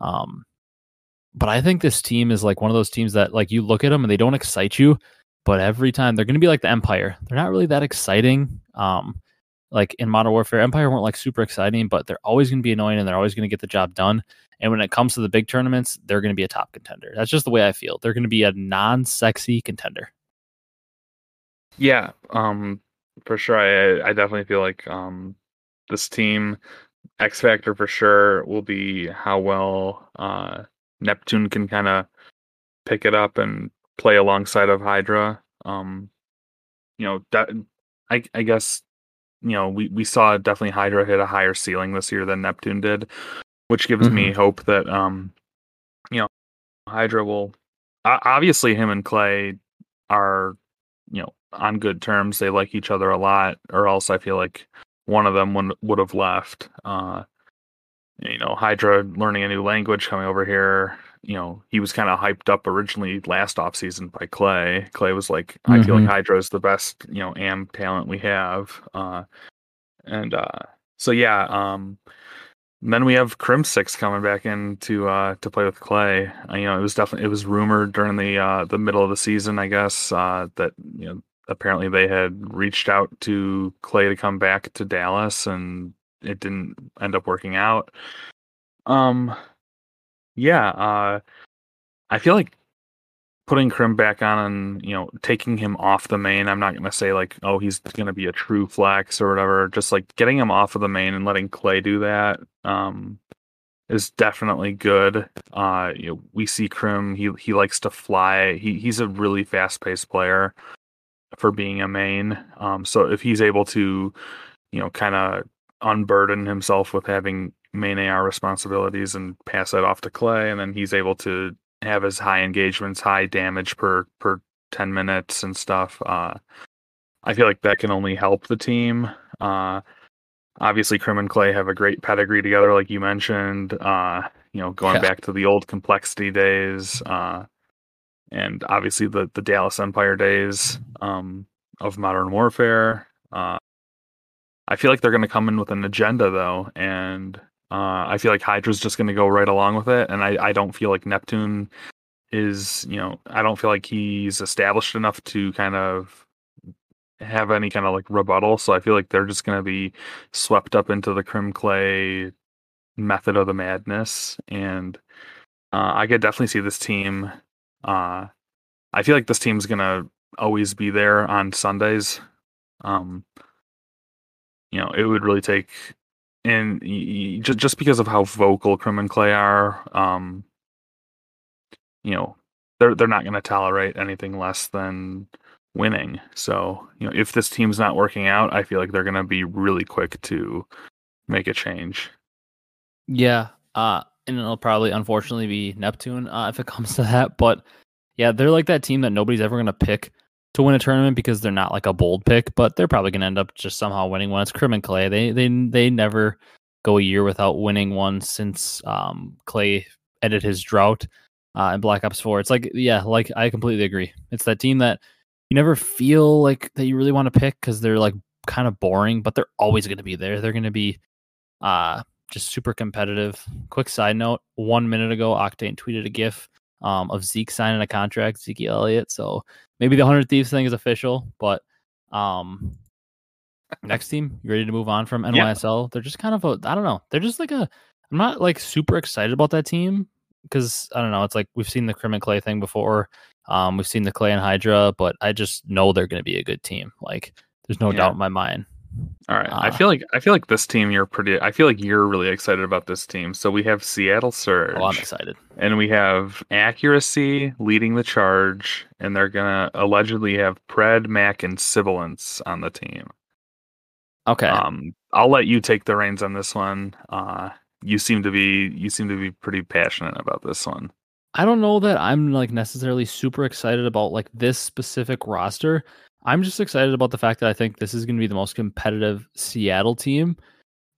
Um, but I think this team is like one of those teams that like you look at them and they don't excite you, but every time they're going to be like the Empire. They're not really that exciting. Um, like in Modern Warfare, Empire weren't like super exciting, but they're always going to be annoying and they're always going to get the job done. And when it comes to the big tournaments, they're going to be a top contender. That's just the way I feel. They're going to be a non-sexy contender. Yeah, um, for sure. I I definitely feel like um, this team X factor for sure will be how well uh, Neptune can kind of pick it up and play alongside of Hydra. Um, you know, that I I guess you know we we saw definitely Hydra hit a higher ceiling this year than Neptune did, which gives mm-hmm. me hope that um, you know, Hydra will obviously him and Clay are you know on good terms. They like each other a lot, or else I feel like one of them would would have left. Uh, you know, Hydra learning a new language, coming over here. You know, he was kind of hyped up originally last off season by Clay. Clay was like, mm-hmm. I feel like mm-hmm. Hydra is the best, you know, AM talent we have. Uh, and uh, so yeah, um, then we have Crimsix coming back in to uh, to play with Clay. Uh, you know, it was definitely it was rumored during the uh, the middle of the season, I guess, uh, that you know apparently they had reached out to Clay to come back to Dallas, and it didn't end up working out. Um, yeah, uh, I feel like putting Crim back on and you know taking him off the main. I'm not gonna say like oh he's gonna be a true flex or whatever. Just like getting him off of the main and letting Clay do that. Um, is definitely good. Uh, you know, we see Crim. He he likes to fly. He he's a really fast paced player for being a main. Um, so if he's able to, you know, kind of unburden himself with having main AR responsibilities and pass that off to Clay, and then he's able to have his high engagements, high damage per per ten minutes and stuff. Uh, I feel like that can only help the team. Uh, obviously, Crim and Clay have a great pedigree together, like you mentioned. Uh, you know, going yeah. back to the old compLexity days. Uh, and obviously the the Dallas Empire days um, of Modern Warfare. Uh, I feel like they're going to come in with an agenda though, and uh, I feel like Hydra's just going to go right along with it. And I I don't feel like Neptune is you know I don't feel like he's established enough to kind of have any kind of like rebuttal. So I feel like they're just going to be swept up into the Crim Clay method of the madness, and uh, I could definitely see this team uh, I feel like this team's gonna always be there on Sundays. Um, you know, it would really take, and just just because of how vocal Crim and Clay are, um, you know, they're they're not gonna tolerate anything less than winning. So, you know, if this team's not working out, I feel like they're gonna be really quick to make a change. Yeah. Uh, and it'll probably unfortunately be Neptune uh, if it comes to that. But yeah, they're like that team that nobody's ever going to pick to win a tournament because they're not like a bold pick, but they're probably going to end up just somehow winning one. It's Crim and Clay. They they they never go a year without winning one since um, Clay ended his drought uh, in Black Ops Four. It's like yeah, like I completely agree. It's that team that you never feel like that you really want to pick because they're like kind of boring, but they're always going to be there. They're going to be uh just super competitive. Quick side note: one minute ago, Octane tweeted a GIF um, of Zeke signing a contract, Zeke Elliott. So maybe the Hundred Thieves thing is official, but um, next team, you ready to move on from NYSL? Yeah. They're just kind of a, I don't know. They're just like a. I'm not like super excited about that team because I don't know. It's like we've seen the Crim and Clay thing before. Um, we've seen the Clay and Hydra, but I just know they're going to be a good team. Like, there's no yeah. doubt in my mind. All right. Uh, I feel like I feel like this team you're pretty I feel like you're really excited about this team. So we have Seattle Surge. Oh, I'm excited. And we have Accuracy leading the charge, and they're gonna allegedly have Pred, Mack, and Sibilance on the team. Okay. Um I'll let you take the reins on this one. Uh you seem to be you seem to be pretty passionate about this one. I don't know that I'm like necessarily super excited about like this specific roster. I'm just excited about the fact that I think this is going to be the most competitive Seattle team.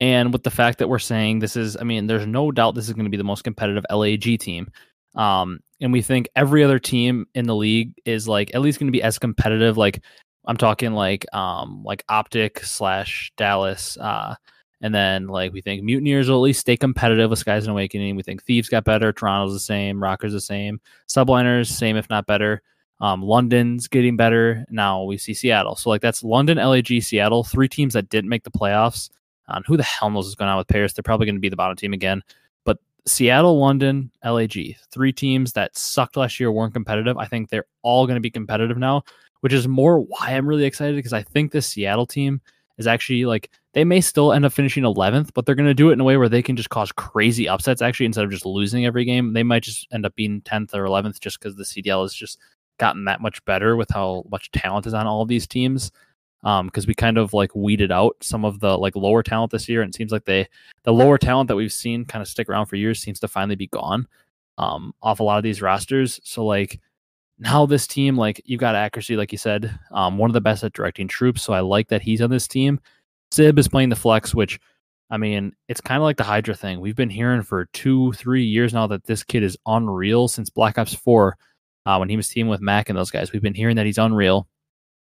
And with the fact that we're saying this is, I mean, there's no doubt this is going to be the most competitive LAG team. Um, and we think every other team in the league is like at least going to be as competitive. Like I'm talking like um like OpTic slash Dallas, uh, and then like we think Mutineers will at least stay competitive with Skyz and Owakening. We think Thieves got better, Toronto's the same, Rokkr's the same, Subliners same if not better. Um, London's getting better. Now we see Seattle. So like that's London, LAG, Seattle, three teams that didn't make the playoffs. And who the hell knows what's going on with Paris? They're probably going to be the bottom team again. But Seattle, London, LAG, three teams that sucked last year, weren't competitive. I think they're all going to be competitive now, which is more why I'm really excited because I think this Seattle team is actually like they may still end up finishing 11th, but they're going to do it in a way where they can just cause crazy upsets. Actually, instead of just losing every game, they might just end up being 10th or 11th just because the CDL is just gotten that much better with how much talent is on all of these teams because um, we kind of like weeded out some of the like lower talent this year, and it seems like they the lower talent that we've seen kind of stick around for years seems to finally be gone um, off a lot of these rosters. So like now this team, like you've got accuracy, like you said, um, one of the best at directing troops. So I like that he's on this team. Sib is playing the flex, which I mean, it's kind of like the Hydra thing. We've been hearing for two, three years now that this kid is unreal since Black Ops 4 uh, when he was teaming with Mac and those guys. We've been hearing that he's unreal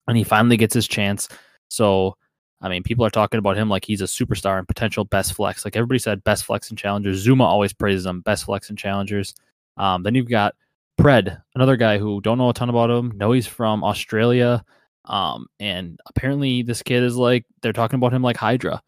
and he finally gets his chance. So, I mean, people are talking about him like he's a superstar and potential best flex. Like everybody said, best flex and challengers. Zooma always praises him, best flex and challengers. Um, then you've got Pred, another guy who don't know a ton about him. Know he's from Australia. Um, and apparently this kid is like they're talking about him like Hydra.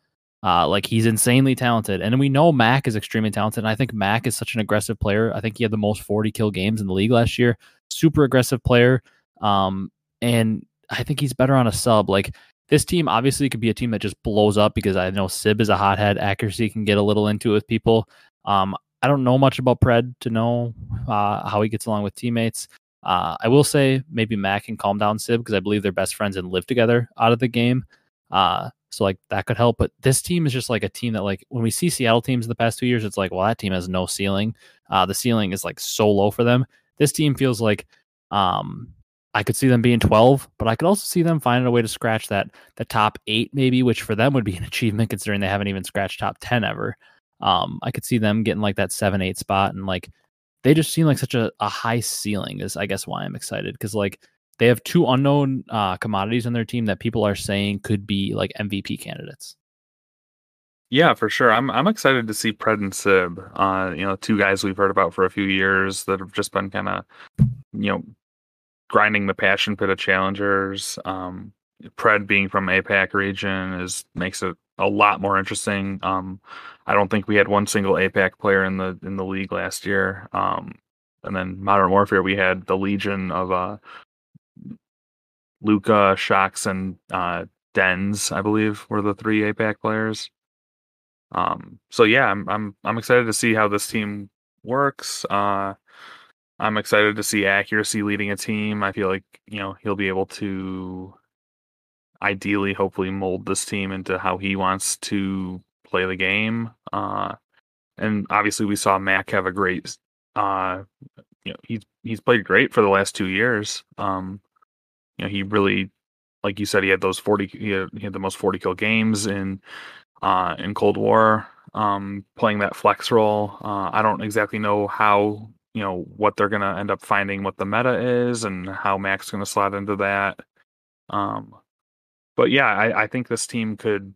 Uh, like he's insanely talented. And we know Mac is extremely talented. And I think Mac is such an aggressive player. I think he had the most 40 kill games in the league last year. Super aggressive player. Um, and I think he's better on a sub. Like this team obviously could be a team that just blows up because I know Sib is a hothead. Accuracy can get a little into it with people. Um, I don't know much about Pred to know uh, how he gets along with teammates. Uh, I will say maybe Mac can calm down Sib because I believe they're best friends and live together out of the game. Uh, so like that could help. But this team is just like a team that like when we see Seattle teams in the past two years, it's like well that team has no ceiling. Uh, the ceiling is like so low for them. This team feels like um, I could see them being 12, but I could also see them finding a way to scratch that the top eight, maybe, which for them would be an achievement considering they haven't even scratched top 10 ever. Um, I could see them getting like that seven, eight spot and like they just seem like such a, a high ceiling is I guess why I'm excited. Because like they have two unknown uh, commodities on their team that people are saying could be like MVP candidates. Yeah, for sure. I'm I'm excited to see Pred and Sib. Uh, you know, two guys we've heard about for a few years that have just been kind of, you know, grinding the passion pit of challengers. Um, Pred being from APAC region is makes it a lot more interesting. Um, I don't think we had one single APAC player in the in the league last year. Um, and then Modern Warfare, we had the legion of uh, Louqa, Shockz, and uh, Denz, I believe, were the three APAC players. Um, so yeah, I'm I'm I'm excited to see how this team works. Uh, I'm excited to see accuracy leading a team. I feel like, you know, he'll be able to ideally, hopefully, mold this team into how he wants to play the game. Uh, and obviously, we saw Mac have a great, uh, you know, he's he's played great for the last two years. Um, you know, he really, like you said, he had those forty, he had, he had the most forty kill games in uh, in Cold War. Um, playing that flex role. Uh, I don't exactly know how you know what they're to end up finding what the meta is and how Mac's to slot into that. Um, but yeah, I, I think this team could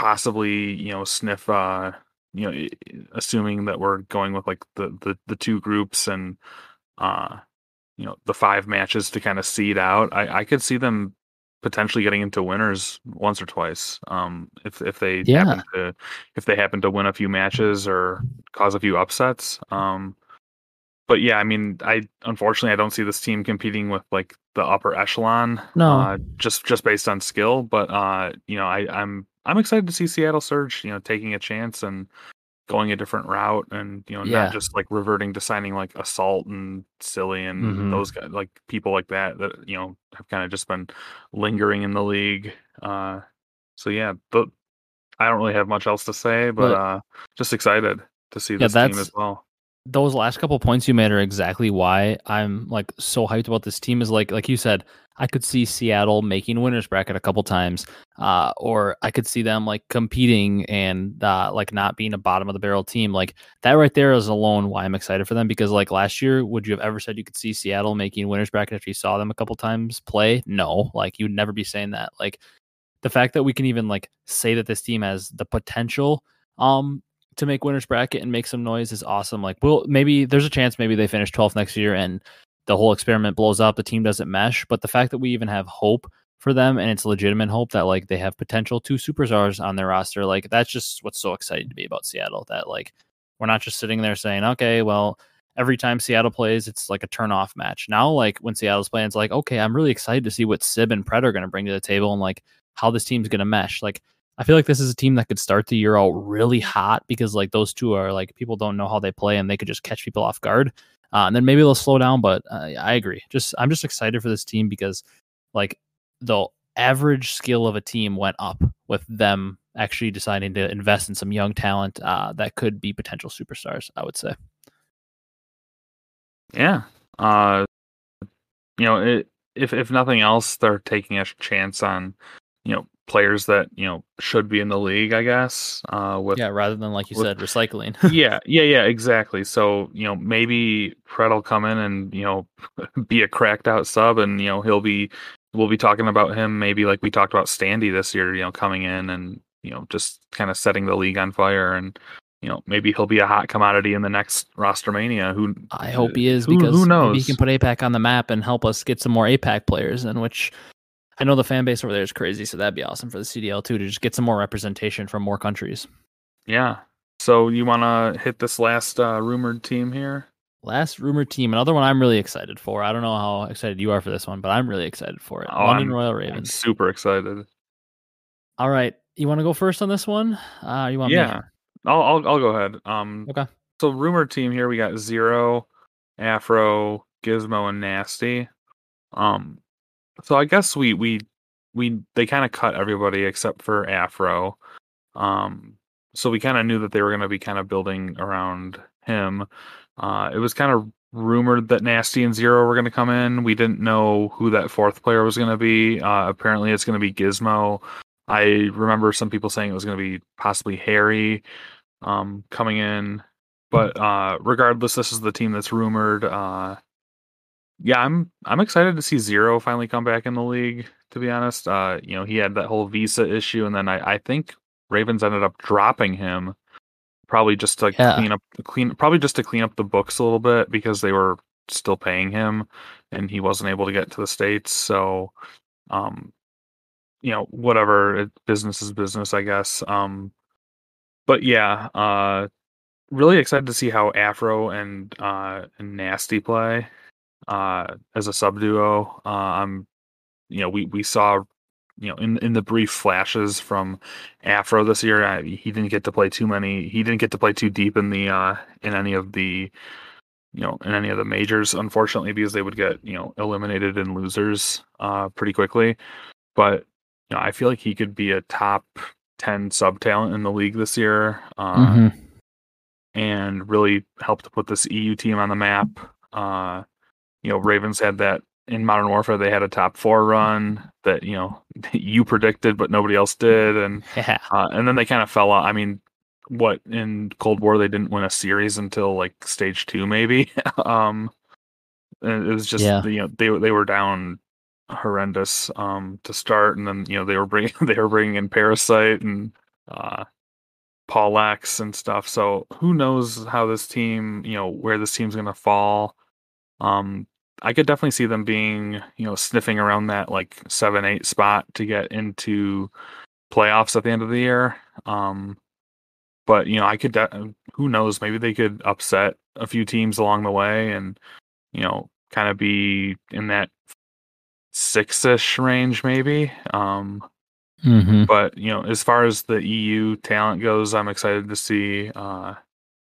possibly you know sniff uh you know assuming that we're going with like the the, the two groups and uh you know the five matches to kind of seed out i i could see them potentially getting into winners once or twice um if if they yeah. happen to if they happen to win a few matches or cause a few upsets um but yeah, I mean, I unfortunately I don't see this team competing with like the upper echelon. No, uh, just just based on skill. But uh, you know, I, I'm I'm excited to see Seattle Surge, you know, taking a chance and going a different route, and you know, yeah. not just like reverting to signing like Assault and Silly and mm-hmm. those guys, like people like that that you know have kind of just been lingering in the league. Uh, so yeah, but I don't really have much else to say, but, but uh, just excited to see this yeah, team as well those last couple points you made are exactly why I'm like so hyped about this team. Is like like you said, I could see Seattle making winners bracket a couple times, uh, or I could see them like competing and uh, like not being a bottom of the barrel team. Like that right there is alone why I'm excited for them. Because like last year, would you have ever said you could see Seattle making winners bracket if you saw them a couple times play? No, like you'd never be saying that. Like the fact that we can even like say that this team has the potential um to make winners bracket and make some noise is awesome. Like, well, maybe there's a chance maybe they finish 12th next year and the whole experiment blows up, the team doesn't mesh. But the fact that we even have hope for them and it's legitimate hope that like they have potential two superstars on their roster, like that's just what's so exciting to me about Seattle. That like we're not just sitting there saying, okay, well, every time Seattle plays, it's like a turn off match. Now, like when Seattle's playing, it's like, okay, I'm really excited to see what Sib and Pred are going to bring to the table and like how this team's going to mesh. Like I feel like this is a team that could start the year out really hot because like those two are like people don't know how they play and they could just catch people off guard. Uh, and then maybe they'll slow down, but uh, I agree. Just I'm just excited for this team because like the average skill of a team went up with them actually deciding to invest in some young talent uh, that could be potential superstars. I would say. Yeah. Uh, you know, it, if if nothing else, they're taking a chance on you know players that you know should be in the league, I guess. Uh, with yeah, rather than like you with, said, recycling. yeah, yeah, yeah, exactly. So you know maybe Pred will come in and you know be a cracked out sub, and you know he'll be we'll be talking about him maybe like we talked about Standy this year. You know, coming in and you know just kind of setting the league on fire and. You know, maybe he'll be a hot commodity in the next roster mania. Who I hope he is who, because who knows? he can put APAC on the map and help us get some more APAC players, in which I know the fan base over there is crazy, so that'd be awesome for the CDL too to just get some more representation from more countries. Yeah. So you want to hit this last uh, rumored team here? Last rumored team, another one I'm really excited for. I don't know how excited you are for this one, but I'm really excited for it. Oh, London I'm, Royal Ravens. I'm super excited. All right, you want to go first on this one? Uh, you want? Yeah, I'll, I'll I'll go ahead. Um, okay. So rumored team here, we got Zero, Afro, Gizmo, and Nasty. Um, so I guess we we we they kind of cut everybody except for Afro. Um, so we kind of knew that they were going to be kind of building around him. Uh, it was kind of rumored that Nasty and Zero were going to come in. We didn't know who that fourth player was going to be. Uh, apparently, it's going to be Gizmo. I remember some people saying it was going to be possibly Harry um, coming in. But uh, regardless, this is the team that's rumored. Uh, yeah, I'm I'm excited to see Zero finally come back in the league. To be honest, uh, you know, he had that whole visa issue, and then I, I think Ravens ended up dropping him, probably just to yeah. clean up clean probably just to clean up the books a little bit because they were still paying him, and he wasn't able to get to the states. So, um, you know, whatever, business is business, I guess. Um, but yeah, uh, really excited to see how Afro and uh and Nasty play uh, as a sub duo. Uh, I'm, you know, we we saw, you know, in in the brief flashes from Afro this year, I, he didn't get to play too many. He didn't get to play too deep in the uh, in any of the, you know, in any of the majors, unfortunately, because they would get you know eliminated in losers uh, pretty quickly. But you know, I feel like he could be a top ten sub talent in the league this year. Uh, mm-hmm. And really help to put this EU team on the map. Uh, you know, Ravens had that in Modern Warfare. They had a top four run that you know you predicted, but nobody else did, and yeah. uh, and then they kind of fell out. I mean, what in Cold War they didn't win a series until like stage two, maybe. um, it was just yeah. you know they they were down horrendous um to start, and then you know they were bringing they were bringing in Parasite and uh PaulEhx and stuff. So who knows how this team, you know, where this team's gonna fall. Um, I could definitely see them being, you know, sniffing around that like seven, eight spot to get into playoffs at the end of the year. Um, but you know, I could. De- who knows? Maybe they could upset a few teams along the way, and you know, kind of be in that six-ish range, maybe. Um, mm-hmm. But you know, as far as the EU talent goes, I'm excited to see. Uh,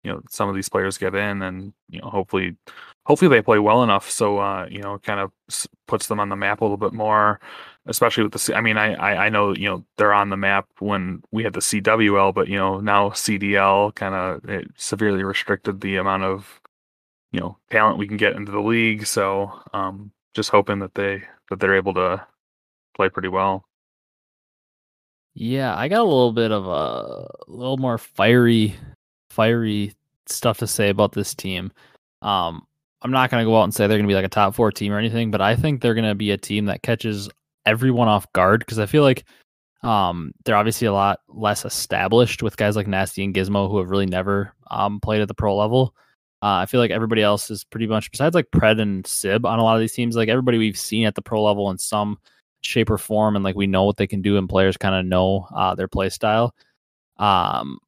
you know some of these players get in, and you know hopefully hopefully they play well enough so uh, you know kind of puts them on the map a little bit more especially with the I mean I, I I know you know they're on the map when we had the CWL but you know now CDL kind of severely restricted the amount of you know talent we can get into the league so um just hoping that they that they're able to play pretty well. Yeah I got a little bit of a, a little more fiery fiery stuff to say about this team. Um I'm not going to go out and say they're going to be like a top four team or anything, but I think they're going to be a team that catches everyone off guard because I feel like um, they're obviously a lot less established with guys like Nasty and Gizmo who have really never um, played at the pro level. Uh, I feel like everybody else is pretty much, besides like Pred and Sib on a lot of these teams, like everybody we've seen at the pro level in some shape or form, and like we know what they can do, and players kind of know uh, their play style. Um,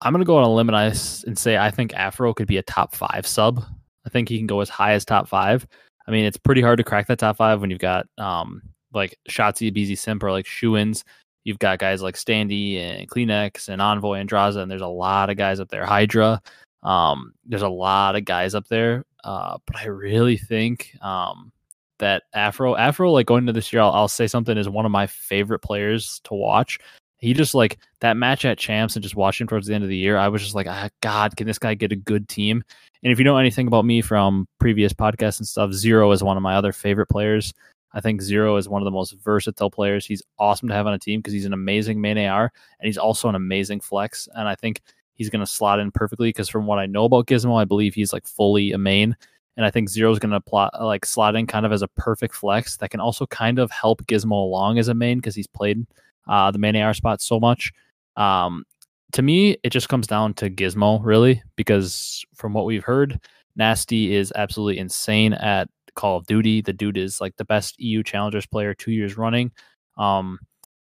I'm gonna go on a limb and, say I think Afro could be a top five sub I think he can go as high as top five. I mean, it's pretty hard to crack that top five when you've got um, like Shotzzy, BZ Simp, or like Shuins. You've got guys like Standy and CleanX and Envoy and Drazah, and there's a lot of guys up there. Hydra. Um, there's a lot of guys up there. Uh, but I really think um, that Afro, Afro, like going into this year, I'll, I'll say something is one of my favorite players to watch. He just like that match at champs and just watching towards the end of the year. I was just like, ah, God, can this guy get a good team? And if you know anything about me from previous podcasts and stuff, Zero is one of my other favorite players. I think Zero is one of the most versatile players. He's awesome to have on a team because he's an amazing main AR and he's also an amazing flex. And I think he's going to slot in perfectly because from what I know about Gizmo, I believe he's like fully a main. And I think Zero is going to plot like slot in kind of as a perfect flex that can also kind of help Gizmo along as a main because he's played uh, the main AR spot so much. Um, to me, it just comes down to Gizmo, really, because from what we've heard, Nasty is absolutely insane at Call of Duty. The dude is like the best EU Challengers player two years running. Um,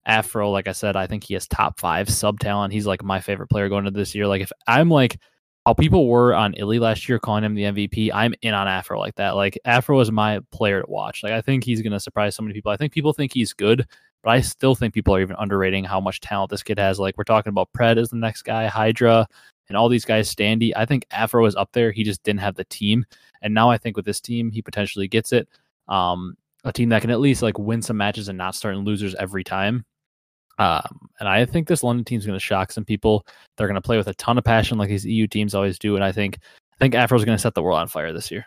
Afro, like I said, I think he has top five sub talent. He's like my favorite player going into this year. Like if I'm like how people were on Illey last year calling him the MVP, I'm in on Afro like that. Like Afro is my player to watch. Like I think he's gonna surprise so many people. I think people think he's good, but I still think people are even underrating how much talent this kid has. Like we're talking about Pred as the next guy, Hydra, and all these guys, Standy. I think Afro is up there. He just didn't have the team, and now I think with this team, he potentially gets it. Um, a team that can at least like win some matches and not start in losers every time. Um, and I think this London team is going to shock some people. They're going to play with a ton of passion, like these EU teams always do. And I think I think Afro is going to set the world on fire this year.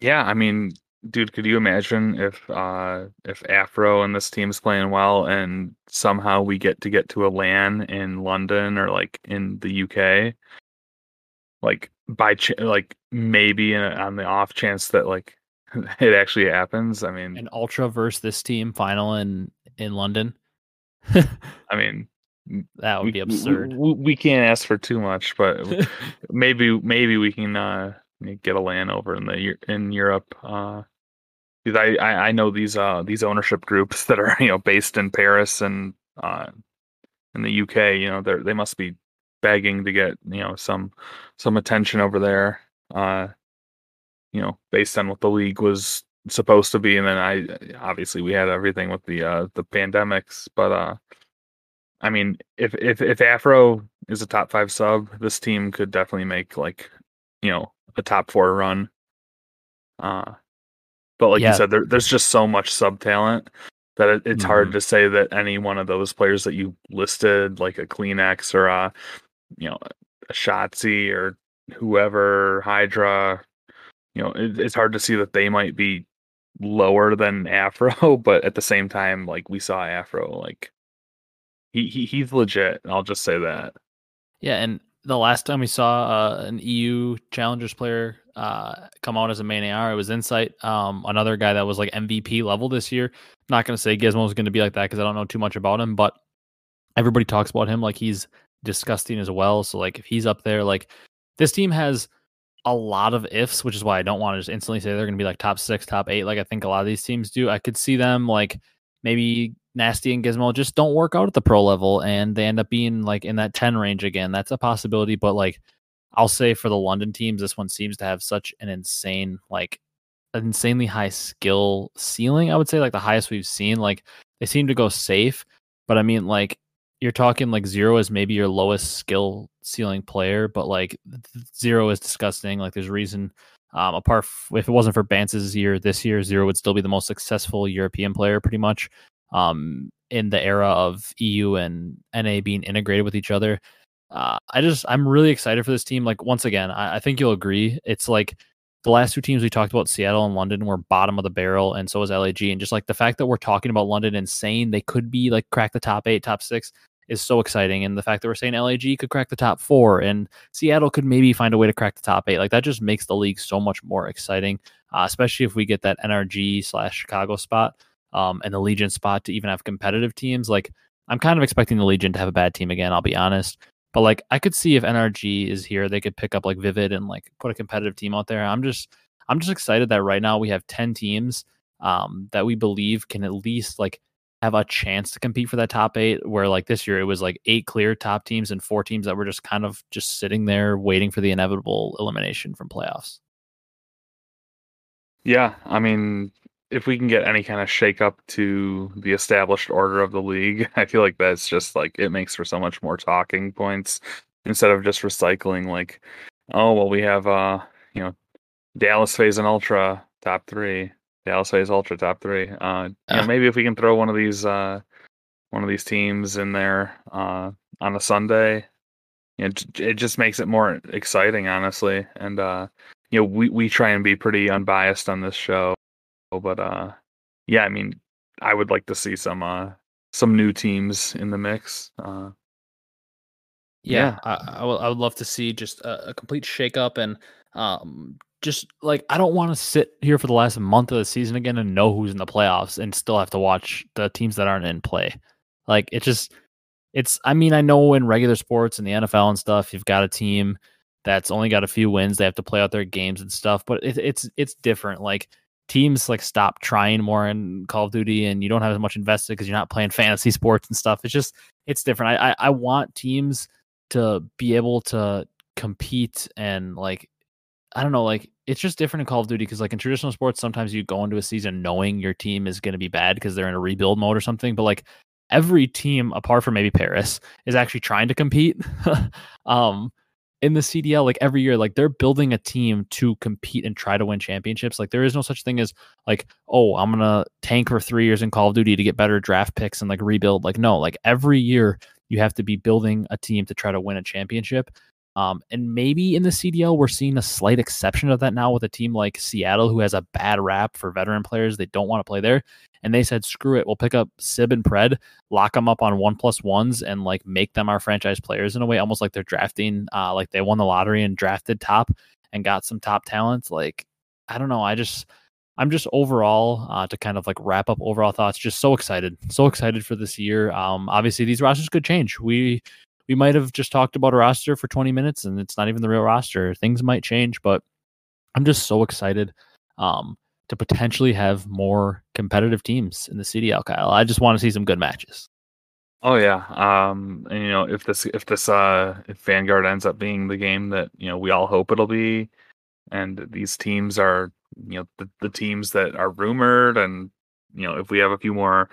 Yeah, I mean, dude, could you imagine if uh if Afro and this team's playing well and somehow we get to get to a LAN in London or like in the UK? Like by ch- like maybe a, on the off chance that like it actually happens. I mean, an ultra versus this team final in in London. I mean, that would we, be absurd. We, we, can't ask for too much, but maybe maybe we can uh get a LAN over in the in Europe. Uh, because I, I, I know these uh these ownership groups that are you know based in Paris and uh in the UK. You know they they must be begging to get you know some some attention over there. Uh, you know, based on what the league was supposed to be, and then I obviously we had everything with the uh the pandemics, but uh. I mean, if if if Afro is a top five sub, this team could definitely make like, you know, a top four run. Uh, but like yeah. you said, there, there's just so much sub talent that it, it's mm-hmm. hard to say that any one of those players that you listed, like a CleanX or a, you know, a Shotzzy or whoever, Hydra, you know, it, it's hard to see that they might be lower than Afro, but at the same time, like we saw Afro, like he, he he's legit. I'll just say that. Yeah, and the last time we saw uh, an EU Challengers player uh, come out as a main AR, it was Insight, um, another guy that was like MVP level this year. not going to say Gizmo is going to be like that because I don't know too much about him, but everybody talks about him like he's disgusting as well. So like if he's up there, like this team has a lot of ifs, which is why I don't want to just instantly say they're going to be like top six, top eight, like I think a lot of these teams do. I could see them like maybe Nasty and Gizmo just don't work out at the pro level and they end up being like in that 10 range again. That's a possibility, but like I'll say for the London teams, this one seems to have such an insane, like insanely high skill ceiling. I would say like the highest we've seen. Like they seem to go safe, but I mean like you're talking like zero is maybe your lowest skill ceiling player, but like zero is disgusting. Like there's reason. Um, apart f- if it wasn't for Bance's year this year, zero would still be the most successful European player, pretty much. Um, in the era of EU and NA being integrated with each other, uh, I just I'm really excited for this team. Like once again, I, I think you'll agree. It's like the last two teams we talked about, Seattle and London, were bottom of the barrel, and so was LAG. And just like the fact that we're talking about London and saying they could be like crack the top eight, top six is so exciting. And the fact that we're saying LAG could crack the top four and Seattle could maybe find a way to crack the top eight, like that just makes the league so much more exciting, uh, especially if we get that NRG slash Chicago spot um, and the Legion spot to even have competitive teams. Like I'm kind of expecting the Legion to have a bad team again. I'll be honest. But like I could see if NRG is here, they could pick up like Vivid and like put a competitive team out there. I'm just I'm just excited that right now we have 10 teams um, that we believe can at least like have a chance to compete for that top eight. Where like this year it was like eight clear top teams and four teams that were just kind of just sitting there waiting for the inevitable elimination from playoffs. Yeah, I mean, if we can get any kind of shakeup to the established order of the league, I feel like that's just like it makes for so much more talking points instead of just recycling like, oh well, we have uh you know Dallas FaZe and Ultra top three, Dallas FaZe Ultra top three. Uh, you know, maybe if we can throw one of these uh one of these teams in there uh on a Sunday, you know, it just makes it more exciting, honestly. And uh, you know, we we try and be pretty unbiased on this show but uh, yeah, I mean, I would like to see some uh some new teams in the mix. Uh, yeah, yeah. I, I, would, I would love to see just a, a complete shakeup and um just like I don't want to sit here for the last month of the season again and know who's in the playoffs and still have to watch the teams that aren't in play. Like it just it's I mean I know in regular sports and the NFL and stuff you've got a team that's only got a few wins they have to play out their games and stuff but it, it's it's different like teams like stop trying more in Call of Duty and you don't have as much invested because you're not playing fantasy sports and stuff. It's just it's different. I, I, I want teams to be able to compete and like I don't know, like it's just different in Call of Duty because like in traditional sports, sometimes you go into a season knowing your team is going to be bad because they're in a rebuild mode or something. But like every team, apart from maybe Paris, is actually trying to compete. um, in the CDL, like every year, like they're building a team to compete and try to win championships. Like there is no such thing as like, oh, I'm gonna tank for three years in Call of Duty to get better draft picks and like rebuild. Like no, like every year you have to be building a team to try to win a championship. Um, and maybe in the CDL, we're seeing a slight exception of that now with a team like Seattle, who has a bad rap for veteran players. They don't want to play there. And they said, screw it. We'll pick up Sib and Pred, lock them up on one plus ones, and like make them our franchise players in a way, almost like they're drafting, uh, like they won the lottery and drafted top and got some top talents. Like, I don't know. I just, I'm just overall uh, to kind of like wrap up overall thoughts. Just so excited, so excited for this year. Um, obviously these rosters could change. We we might have just talked about a roster for 20 minutes and it's not even the real roster. Things might change, but I'm just so excited um, to potentially have more competitive teams in the CDL, Kyle. I just want to see some good matches. Oh yeah, um, and you know if this if this uh if Vanguard ends up being the game that you know we all hope it'll be, and these teams are you know the, the teams that are rumored, and you know if we have a few more,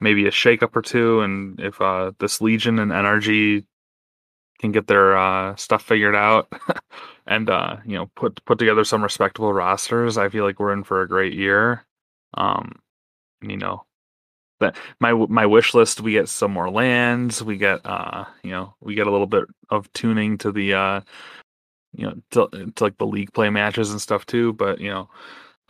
maybe a shakeup or two, and if uh this Legion and NRG can get their uh, stuff figured out and uh, you know put put together some respectable rosters, I feel like we're in for a great year. Um, you know, that my my wish list we get some more lands, we get uh, you know we get a little bit of tuning to the uh, you know to, to like the league play matches and stuff too. But you know,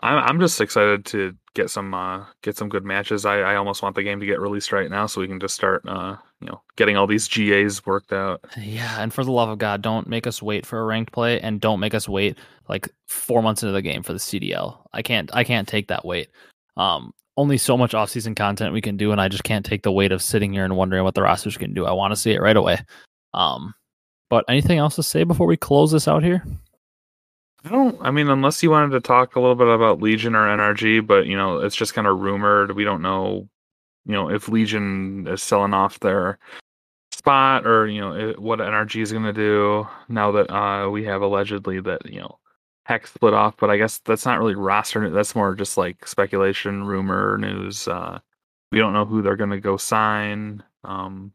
I'm I'm just excited to get some uh, get some good matches. I, I almost want the game to get released right now so we can just start uh, you know getting all these GAs worked out. Yeah, and for the love of God, don't make us wait for a ranked play, and don't make us wait like four months into the game for the CDL. I can't I can't take that wait. Um, only so much off-season content we can do, and I just can't take the weight of sitting here and wondering what the rosters can do. I want to see it right away. Um, but anything else to say before we close this out here? I don't. I mean, unless you wanted to talk a little bit about Legion or NRG, but you know, it's just kind of rumored. We don't know, you know, if Legion is selling off their spot or you know what NRG is going to do now that uh, we have allegedly that you know Hecz split off. But I guess that's not really roster. That's more just like speculation, rumor, news. Uh, we don't know who they're going to go sign. Um,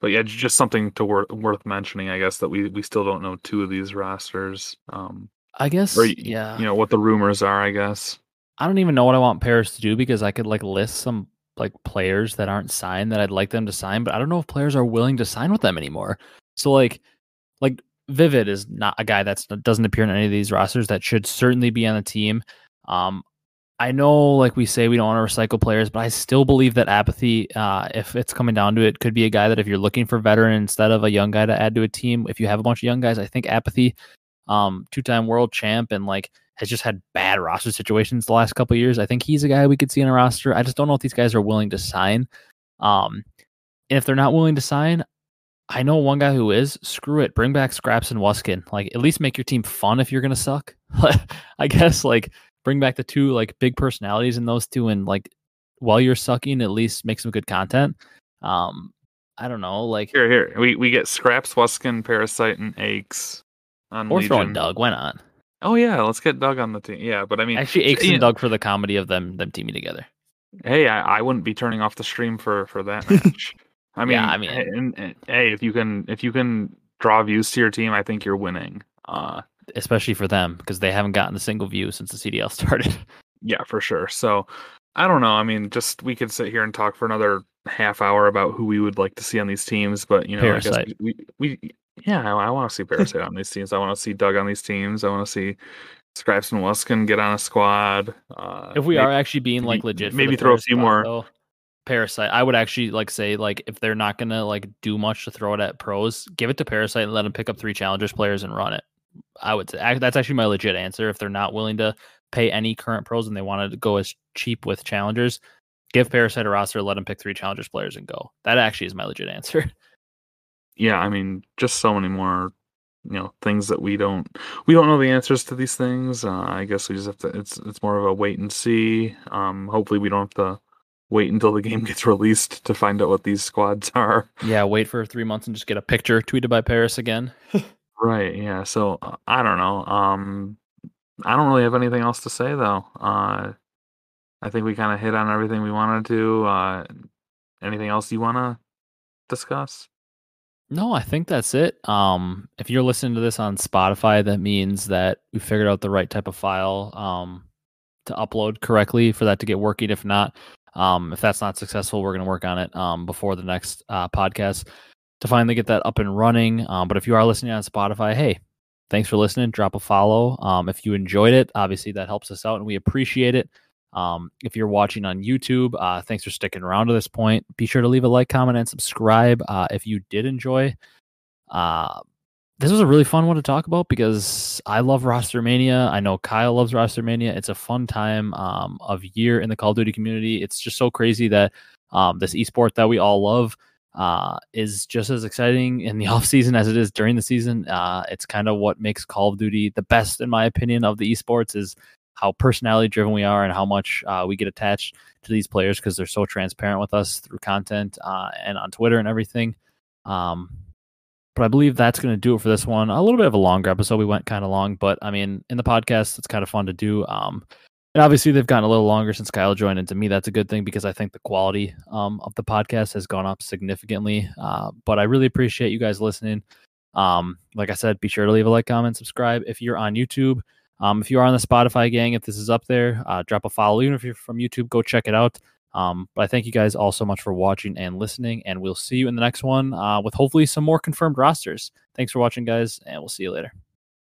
but yeah, just something to wor- worth mentioning, I guess, that we we still don't know two of these rosters. Um, I guess, or yeah. you know what the rumors are. I guess I don't even know what I want Paris to do because I could like list some like players that aren't signed that I'd like them to sign, but I don't know if players are willing to sign with them anymore. So like, like Vivid is not a guy that doesn't appear in any of these rosters that should certainly be on the team. Um, I know, like we say, we don't want to recycle players, but I still believe that apathy, uh, if it's coming down to it, could be a guy that if you're looking for veteran instead of a young guy to add to a team, if you have a bunch of young guys, I think apathy, um, two-time world champ, and like has just had bad roster situations the last couple years. I think he's a guy we could see in a roster. I just don't know if these guys are willing to sign. Um, and if they're not willing to sign, I know one guy who is. Screw it. Bring back Skrapz and Wuskin. Like at least make your team fun if you're gonna suck. I guess like bring back the two like big personalities in those two and like while you're sucking, at least make some good content. Um, I don't know, like here, here we we get Skrapz, Wuskin, Parasite, and Eggs on or Legion. throwing Doug. Why not? Oh yeah, let's get Doug on the team. Yeah, but I mean, Actually, Aches and know, Doug for the comedy of them them teaming together. hey, I, I wouldn't be turning off the stream for for that match. I mean, Yeah, I mean- and, and- hey, if you can if you can draw views to your team, I think you're winning. Uh, especially for them because they haven't gotten a single view since the CDL started. yeah, for sure. So I don't know. I mean, just we could sit here and talk for another half hour about who we would like to see on these teams, but you know, I Parasite. guess we, we, we yeah, I, I want to see Parasite on these teams. I want to see Doug on these teams. I want to see Skrapz and Wuskin get on a squad. Uh, if we maybe- are actually being like legit, maybe throw a few spot, more- though, Parasite. I would actually like say like if they're not gonna like do much to throw it at pros, give it to Parasite and let them pick up three challengers players and run it. I would say that's actually my legit answer. If they're not willing to pay any current pros and they want to go as cheap with challengers, give Parasite a roster, let them pick three challengers players and go. That actually is my legit answer. yeah, I mean, just so many more, you know, things that we don't we don't know the answers to these things. Uh, I guess we just have to. It's it's more of a wait and see. Um, hopefully, we don't have to wait until the game gets released to find out what these squads are. yeah, wait for three months and just get a picture tweeted by Paris again. Right. Yeah. So uh, I don't know. Um, I don't really have anything else to say though. Uh, I think we kind of hit on everything we wanted to. Uh, anything else you want to discuss? No, I think that's it. Um, if you're listening to this on Spotify, that means that we figured out the right type of file um, to upload correctly for that to get working. If not, um, if that's not successful, we're going to work on it um, before the next uh, podcast to finally get that up and running. Um, but if you are listening on Spotify, hey, thanks for listening. Drop a follow. Um, if you enjoyed it, obviously that helps us out and we appreciate it. Um, if you're watching on YouTube, uh, thanks for sticking around to this point. Be sure to leave a like, comment, and subscribe uh, if you did enjoy. Uh, this was a really fun one to talk about because I love Roster Mania. I know Kyle loves Roster Mania. It's a fun time um, of year in the Call of Duty community. It's just so crazy that um, this esport that we all love uh, is just as exciting in the off season as it is during the season. Uh, it's kind of what makes Call of Duty the best, in my opinion, of the esports is how personality driven we are and how much uh, we get attached to these players because they're so transparent with us through content uh, and on Twitter and everything. Um, but I believe that's going to do it for this one. A little bit of a longer episode. We went kind of long, but I mean, in the podcast, it's kind of fun to do. Um, and obviously, they've gotten a little longer since Kyle joined, and to me, that's a good thing because I think the quality um, of the podcast has gone up significantly. Uh, but I really appreciate you guys listening. Um, like I said, be sure to leave a like, comment, subscribe. If you're on YouTube, um, if you are on the Spotify gang, if this is up there, uh, drop a follow. Even if you're from YouTube, go check it out. Um, but I thank you guys all so much for watching and listening, and we'll see you in the next one uh, with hopefully some more confirmed rosters. Thanks for watching, guys, and we'll see you later.